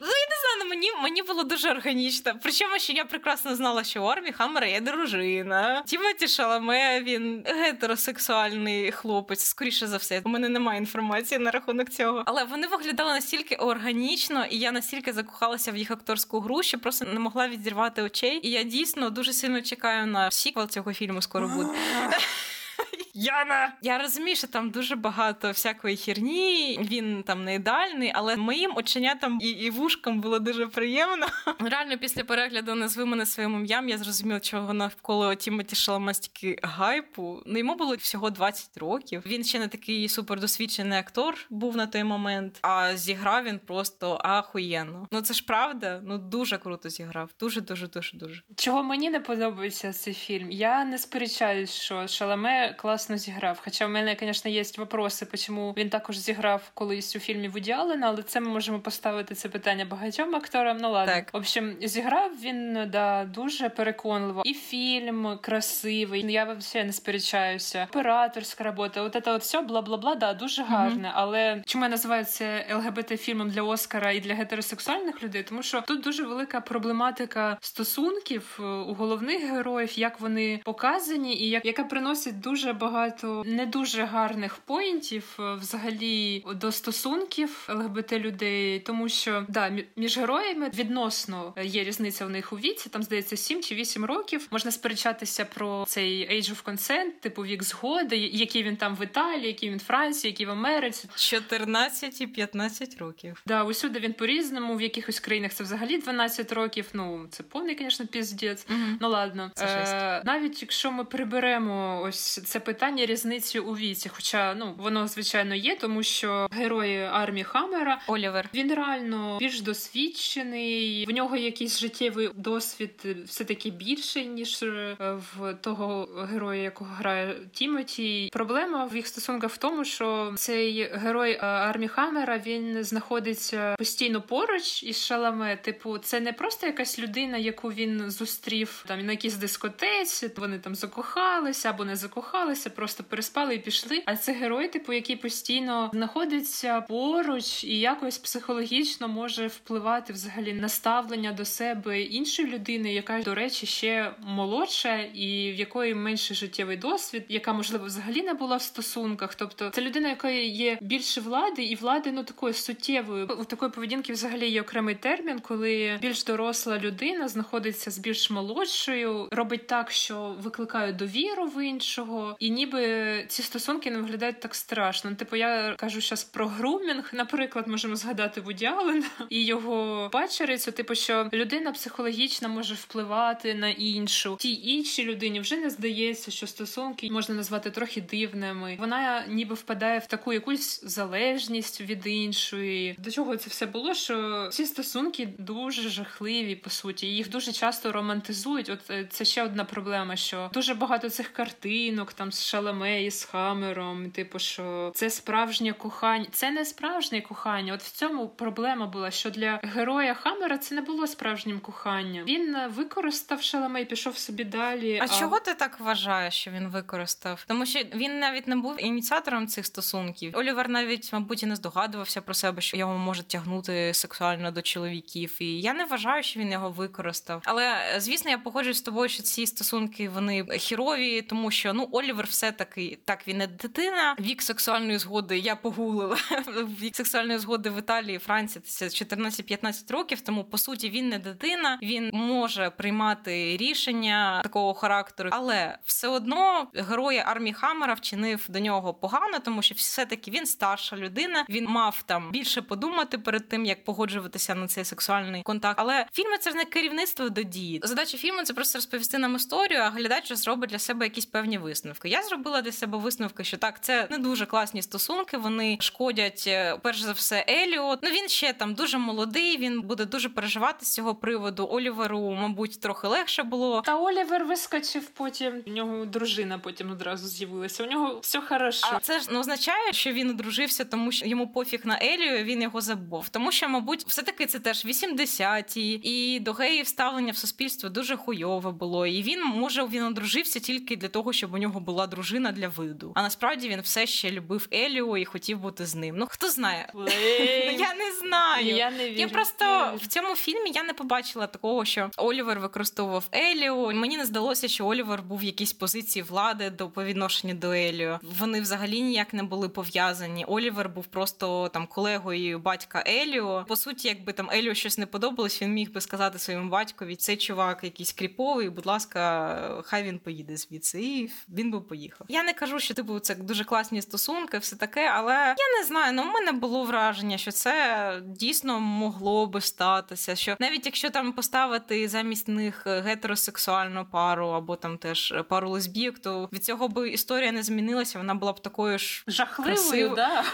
ну, я не знаю, ну, мені, мені було дуже органічно. Причому, що я прекрасно знала, що у Армі Хаммера є дружина. Тімоті Шаламе, він гетеросексуальний хлопець, скоріше за все. У мене немає інформації на рахунок цього. Але вони виглядали настільки органічно, і я настільки закохалася в їх акторську гру, що просто не могла відзірвати очей. І я дійсно дуже сильно чекаю на сіквел цього фільму. Скоро буде. Яна! Я розумію, що там дуже багато всякої херні, він там не ідеальний, але моїм оченятам і, і вушкам було дуже приємно. Реально, після перегляду «Назви мене своїм ім'ям, я зрозуміла, чого навколо Тімоті Шалама стільки гайпу. Ну йому було всього 20 років. Він ще не такий супердосвідчений актор був на той момент, а зіграв він просто ахуєнно. Ну це ж правда, ну дуже круто зіграв. Дуже, дуже, дуже, дуже. Чого мені не подобається цей фільм? Я не сперечаюсь, що Шаламе класно зіграв. Хоча в мене, звісно, є вопроси, чому він також зіграв колись у фільмі Вуді Аллена, але це ми можемо поставити це питання багатьом акторам. Ну ладно. Так. В общем, зіграв він да, дуже переконливо. І фільм красивий. Я взагалі не сперечаюся. Операторська робота, от це от все, бла-бла-бла, да, дуже гарне. Але чому я називаю це ЛГБТ-фільмом для Оскара і для гетеросексуальних людей? Тому що тут дуже велика проблематика стосунків е, у головних героїв, як вони показані, і як яка приносить дуже багато не дуже гарних поінтів е, взагалі до стосунків ЛГБТ людей, тому що да, мі- між героями відносно є різниця в них у віці. Там здається 7 чи 8 років. Можна сперечатися про цей Age of Consent, типу вік згоди, який він там в Італії, який він в Франції, який в Америці. 14 і 15 років. Да, усюди він по-різному, в якихось країнах це взагалі 12 років. Ну, це повний, звісно, піздець. Мгм. Ну ладно. Це. Е, навіть якщо ми приберемо ось це питання різниці у віці, хоча ну воно звичайно є, тому що герої армії Хаммера Олівер. він реально більш досвідчений. В нього якийсь життєвий досвід все таки більший ніж е, в того героя, якого грає Тімоті. Проблема в їх стосунках в тому, що цей герой е, армії Хаммера він знаходиться постійно поруч із Шаламе. Типу, це не просто якась людина, яку він зустрів там на якійсь дискотеці. Вони там закохалися або не закохалися, просто переспали і пішли. А це герой, типу, який постійно знаходиться поруч і якось психологічно може впливати взагалі на ставлення до себе іншої людини, яка до речі ще молодша і в якої менший життєвий досвід, яка можливо взагалі не була в стосунках. Тобто це людина, якої є більше влади, і влади ну такої суттєвої. У такої поведінки взагалі є окремий термін, коли більш доросла людина знаходиться з більш молодшою, робить так, що викликає довіру в іншого, і ніби ці стосунки не виглядають так страшно. Ну, Типу, я кажу зараз про грумінг. Наприклад, можемо згадати Вуді Аллена і його пачерицю. Типу, що людина психологічно може впливати на іншу. Тій іншій людині вже не здається, що стосунки можна назвати трохи дивними. Вона ніби впадає в таку якусь залежність від іншої. До чого це все було? Що ці стосунки дуже жахливі, по суті. Їх дуже часто романтизують. От е, це ще одна проблема, що дуже багато цих картинок там з Шаламе і з Хамером. Типу, що це справжнє кохання. Це не справжнє кохання. От в цьому проблема була, що для героя Хамера це не було справжнім коханням. Він е, використав Шаламе і пішов собі далі. А чого ти так вважаєш, що він використав? Тому що він навіть не був ініціатором цих стосунків. Олівер навіть, мабуть, і не здогадувався про себе, що його може тягнути сексуально до чоловіків. І я не вважаю, що він його використав. Але звісно, я погоджуюсь з тобою, що ці стосунки вони хірові, тому що ну Олівер все таки так він не дитина. Вік сексуальної згоди я погуглила. Вік сексуальної згоди в Італії, Франції це 14-15 років. Тому по суті він не дитина. Він може приймати рішення такого характеру, але все одно герой армії Хаммера вчинив до нього погано, тому що все-таки він старша людина. Він мав там більше подумати перед тим, як погоджуватися на цей сексуальний контакт. Але фільми це не керівництво до дії. Задача фільму це просто розповісти нам історію, а глядач зробить для себе якісь певні висновки. Я зробила для себе висновки, що так, це не дуже класні стосунки. Вони шкодять е, перш за все Еліот. Ну він ще там дуже молодий. Він буде дуже переживати з цього приводу. Оліверу, мабуть, трохи легше було. Та Олівер вискочив потім. У нього дружина потім одразу з'явилася. У нього все хорошо. А це ж не означає, що він одружився, тому що йому пофіг на Елію, він його забув. Тому що, мабуть, все таки це теж 80-ті, і до геїв ставлення в суспільство дуже хуйове було. І він може він одружився тільки для того, щоб у нього була дружина для виду. А насправді він все ще любив Елію і хотів бути з ним. Ну хто знає? Я не знаю. Я не вірю. Я просто в цьому фільмі я не побачила такого, що Олівер використовував Елію. Мені не здалося, що Олівер був в якійсь позиції влади до по відношенню до Еліо. Вони взагалі ніяк не були пов'язані. Олівер був просто там колегою батька Еліо. По суті, якби там Еліо щось не подобалось, він міг би сказати своєму батькові: цей чувак якийсь кріповий, будь ласка, хай він поїде звідси. І він би поїхав. Я не кажу, що типу це дуже класні стосунки, все таке, але я не знаю. Ну, у мене було враження, що це дійсно могло би статися. Що навіть якщо там поставити замість них гетеросексуальну пару або там теж пару лесбійок, то від цього би історія не змінилася. Вона була б такою ж Жахливою, красивою. да.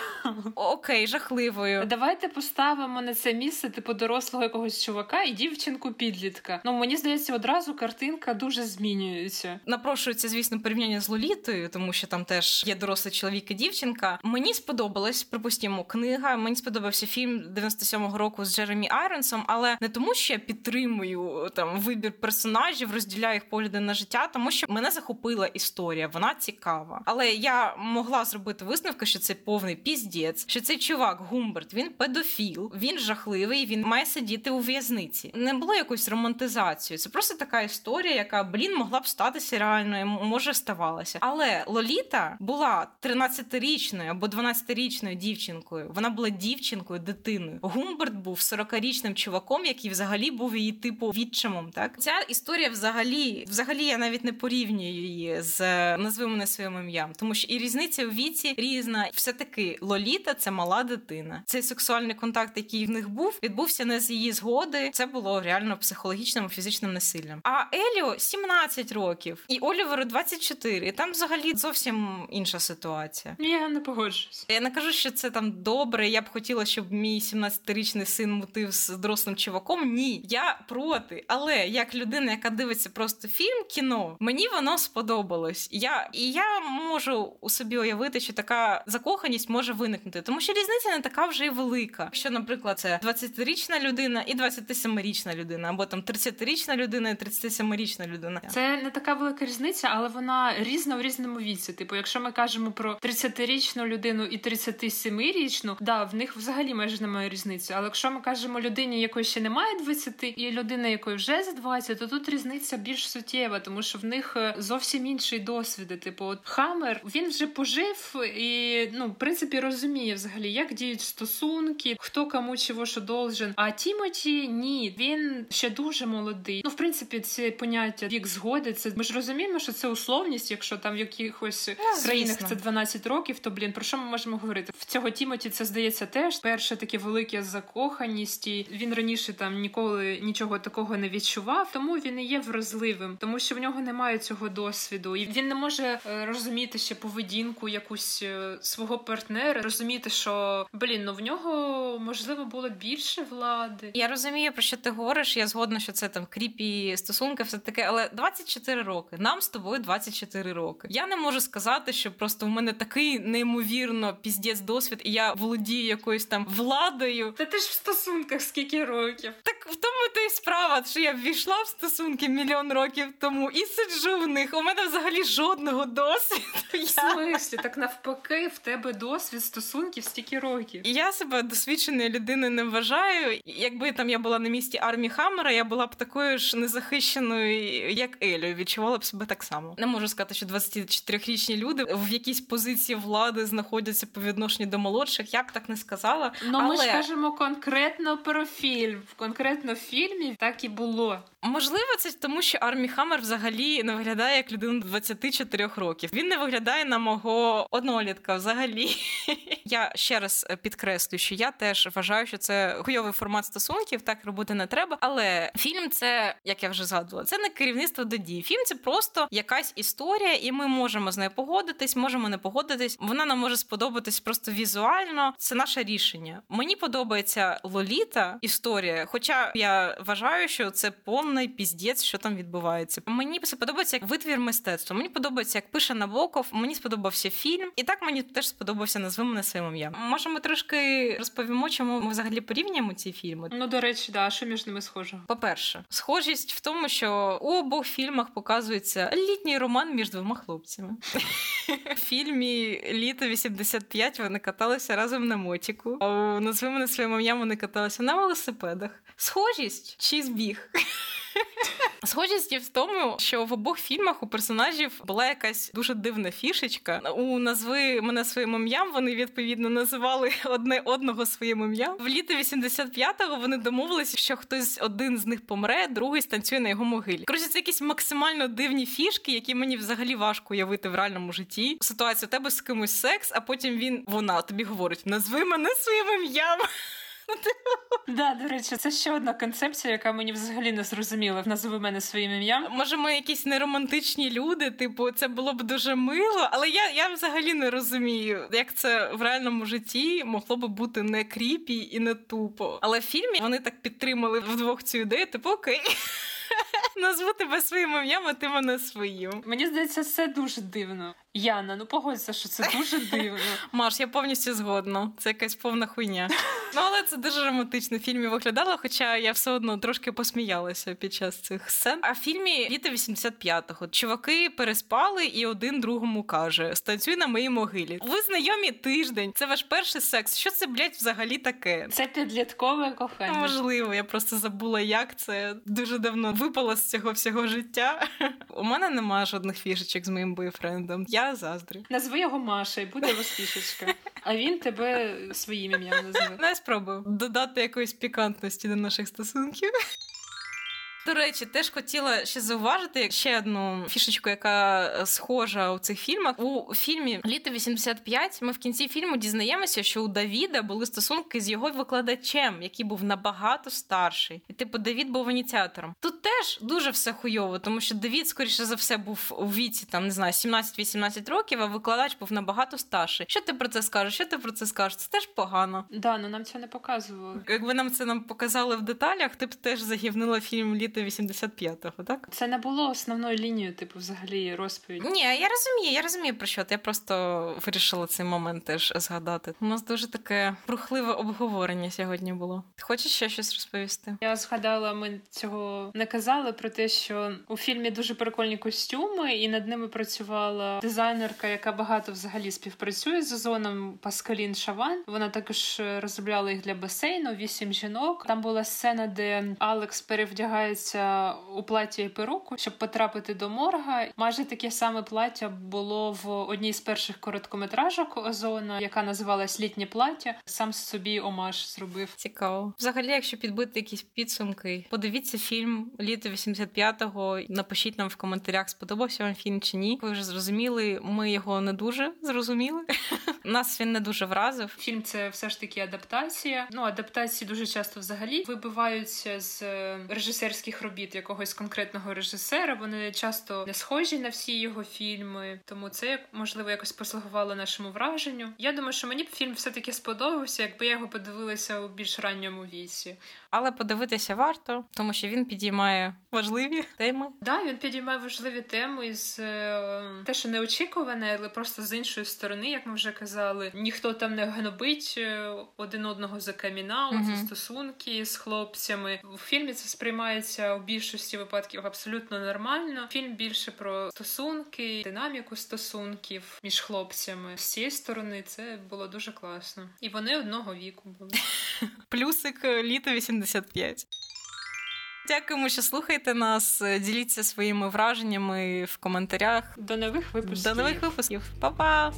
Окей, жахливою. Давайте поставимо на це місце типу дорослого якогось чувака і дівчинку підлітка. Ну мені здається, одразу картинка дуже змінюється. Напрошується, звісно, порівняння з Лолітою, тому що там теж є дорослий чоловік і дівчинка. Мені сподобалась, припустимо, книга. Мені сподобався фільм 97-го року з Джеремі Айронсом, але не тому, що я підтримую там вибір персонажів, розділяю їх погляди на життя, тому що мене захопила історія, вона цікава. Але я могла зробити висновки, що це повний піздець, що цей чувак Гумберт, він педофіл, він жахливий, він має сидіти у в'язниці. Не було якоїсь романтизації. Це просто така історія, яка блін могла б статися реально, може ставалася. Але Лоліта була 13-річною або 12-річною дівчинкою. Вона була дівчинкою, дитиною. Гумберт був 40-річним чуваком, який взагалі був її типу відчимом. Так ця історія взагалі, взагалі, я навіть не порівнюю її з назви мене своїм ім'ям, тому що і різниця в віці різна. Все таки Лоліта це мала дитина. Цей сексуальний контакт, який в них був, відбувся не з її згоди. Це було реально психологічним і фізичним насиллям. А Еліо 17 років, і Оліверу 24. І там взагалі зовсім інша ситуація. Я не погоджуюсь. Я не кажу, що це там добре. Я б хотіла, щоб мій 17-річний син мутив з дорослим чуваком. Ні, я проти. Але як людина, яка дивиться просто фільм, кіно, мені воно сподобалось. Я і я можу у собі уявити, що така закоханість може виникнути, тому що різниця не така вже й велика. Що, наприклад, це 20-річна людина і 27-річна людина, або там 30-річна людина і 37-річна людина. Це не така велика різниця, але вона різна в різному віці. Типу, якщо ми кажемо про 30-річну людину і 37-річну, да, в них взагалі майже немає різниці. Але якщо ми кажемо людині, якої ще немає 20, і людина, якої вже за 20, то тут різниця більш суттєва, тому що в них е, зовсім інший досвід. Типу, от Хаммер, він вже пожив і ну, в принципі розуміє взагалі, як діють стосунки, хто кому чого що должен. А Тімоті ні, він ще дуже молодий. Ну, в принципі, це поняття вік згоди. Це ми ж розуміємо, що це условність, якщо там в якихось Ну, країнах звісно. це 12 років, то блін, про що ми можемо говорити? В цього Тімоті це здається теж перше таке велике закоханість. І він раніше там ніколи нічого такого не відчував, тому він і є вразливим, тому що в нього немає цього досвіду, і він не може е, розуміти ще поведінку якусь е, свого партнера, розуміти, що блін, ну в нього можливо було більше влади. Я розумію, про що ти говориш. Я згодна, що це там кріпі стосунки, все таке, але 24 роки. Нам з тобою 24 роки. Я не можу сказати, що просто в мене такий неймовірно піздець досвід, і я володію якоюсь там владою. Та ти ж в стосунках скільки років? Так в тому то й справа, що я ввійшла в стосунки мільйон років тому і сиджу в них. У мене взагалі жодного досвіду. В смислі, так навпаки, в тебе досвід стосунків стільки років. І Я себе досвідченою людиною не вважаю. Якби там я була на місці армії Хаммера, я була б такою ж незахищеною, як Елю. Відчувала б себе так само. Не можу сказати, що 24-річні люди в якійсь позиції влади знаходяться по відношенню до молодших. Я б так не сказала. Ну, але ми ж кажемо конкретно про фільм. В Конкретно фільмі так і було. Можливо, це тому, що Армі Хаммер взагалі не виглядає як людина 24 років. Він не виглядає на мого однолітка взагалі. Я ще раз підкреслю, що я теж вважаю, що це хуйовий формат стосунків, так робити не треба. Але фільм це, як я вже згадувала, це не керівництво до дій. Фільм це просто якась історія, і ми можемо з нею погодитись, можемо не погодитись. Вона нам може сподобатись просто візуально. Це наше рішення. Мені подобається Лоліта історія, хоча я вважаю, що це повний піздець, що там відбувається. Мені подобається як витвір мистецтва. Мені подобається, як пише Набоков. Мені сподобався фільм, і так мені теж сподобався назви мене своїм ім'ям. Може, ми трошки розповімо, чому ми взагалі порівнюємо ці фільми. Ну, до речі, да, що між ними схожого? По-перше, схожість в тому, що у обох фільмах показується літній роман між двома хлопцями. В фільмі Літо 85 вони каталися разом на мотіку, а у назви мене своїм ім'ям вони каталися на велосипедах. Схожість чи збіг? Схожість в тому, що в обох фільмах у персонажів була якась дуже дивна фішечка. У назви мене своїм ім'ям вони відповідно називали одне одного своїм ім'ям. В літо 85-го вони домовилися, що хтось один з них помре, другий станцює на його могилі. Коротше, це якісь максимально дивні фішки, які мені взагалі важко уявити в реальному житті. Ситуація у тебе з кимось секс, а потім він вона тобі говорить: назви мене своїм ім'ям. Да, до речі, це ще одна концепція, яка мені взагалі не зрозуміла. Назови мене своїм ім'ям. Може, ми якісь неромантичні люди, типу, це було б дуже мило, але я я взагалі не розумію, як це в реальному житті могло би бути не кріпі і не тупо. Але в фільмі вони так підтримали вдвох цю ідею, типу окей. Назву тебе своїм ім'ям, а ти мене своїм. Мені здається, це дуже дивно. Яна, ну погодься, що це дуже дивно. Маш, я повністю згодна. Це якась повна хуйня. Ну, але це дуже романтично в фільмі виглядало, хоча я все одно трошки посміялася під час цих сцен. А в фільмі літо 85-го чуваки переспали і один другому каже: станцюй на моїй могилі. Ви знайомі тиждень. Це ваш перший секс. Що це, блядь, взагалі таке? Це підліткове кохання. Можливо, я просто забула, як це дуже давно випало з цього всього життя. У мене немає жодних фішечок з моїм бойфрендом. Я заздрю. Назви його Маша і буде розпішечка. А він тебе своїм ім'ям називе. Не спробую додати якоїсь пікантності до наших стосунків. До речі, теж хотіла ще зауважити ще одну фішечку, яка схожа у цих фільмах. У фільмі Літо 85 ми в кінці фільму дізнаємося, що у Давіда були стосунки з його викладачем, який був набагато старший. І типу Давід був ініціатором. Тут теж дуже все хуйово, тому що Давід, скоріше за все, був у віці там не знаю 17-18 років, а викладач був набагато старший. Що ти про це скажеш? Що ти про це скажеш? Це теж погано. Да, ну нам це не показували. Якби нам це нам показали в деталях, ти б теж загівнила фільм Літо 85-го, так? Це не було основною лінією, типу, взагалі розповіді. Ні, я розумію, я розумію про що. ти. Я просто вирішила цей момент теж згадати. У нас дуже таке рухливе обговорення сьогодні було. Ти хочеш ще щось розповісти? Я згадала, ми цього не казали про те, що у фільмі дуже прикольні костюми, і над ними працювала дизайнерка, яка багато взагалі співпрацює з озоном Паскалін Шаван. Вона також розробляла їх для басейну, вісім жінок. Там була сцена, де Алекс перевдягається у платі і перуку, щоб потрапити до морга. Майже таке саме плаття було в одній з перших короткометражок Озона, яка називалась Літнє плаття. Сам собі омаж зробив. Цікаво. Взагалі, якщо підбити якісь підсумки, подивіться фільм Літо 85-го. Напишіть нам в коментарях, сподобався вам фільм чи ні. Ви вже зрозуміли, ми його не дуже зрозуміли. Нас він не дуже вразив. Фільм це все ж таки адаптація. Ну адаптації дуже часто взагалі вибиваються з режисерських робіт якогось конкретного режисера. Вони часто не схожі на всі його фільми, тому це можливо якось послугувало нашому враженню. Я думаю, що мені б фільм все таки сподобався, якби я його подивилася у більш ранньому віці. Але подивитися варто, тому що він підіймає важливі теми. Да, він підіймає важливі теми з е, те, що неочікуване, але просто з іншої сторони, як ми вже казали, ніхто там не гнобить е, один одного за камінаут, Мгм. за стосунки з хлопцями. У фільмі це сприймається у більшості випадків абсолютно нормально. Фільм більше про стосунки, динаміку стосунків між хлопцями. З цієї сторони це було дуже класно. І вони одного віку були. Плюсик е, літо 85. Дякуємо, що слухаєте нас. Діліться своїми враженнями в коментарях. До нових випусків. До нових випусків. Па-па!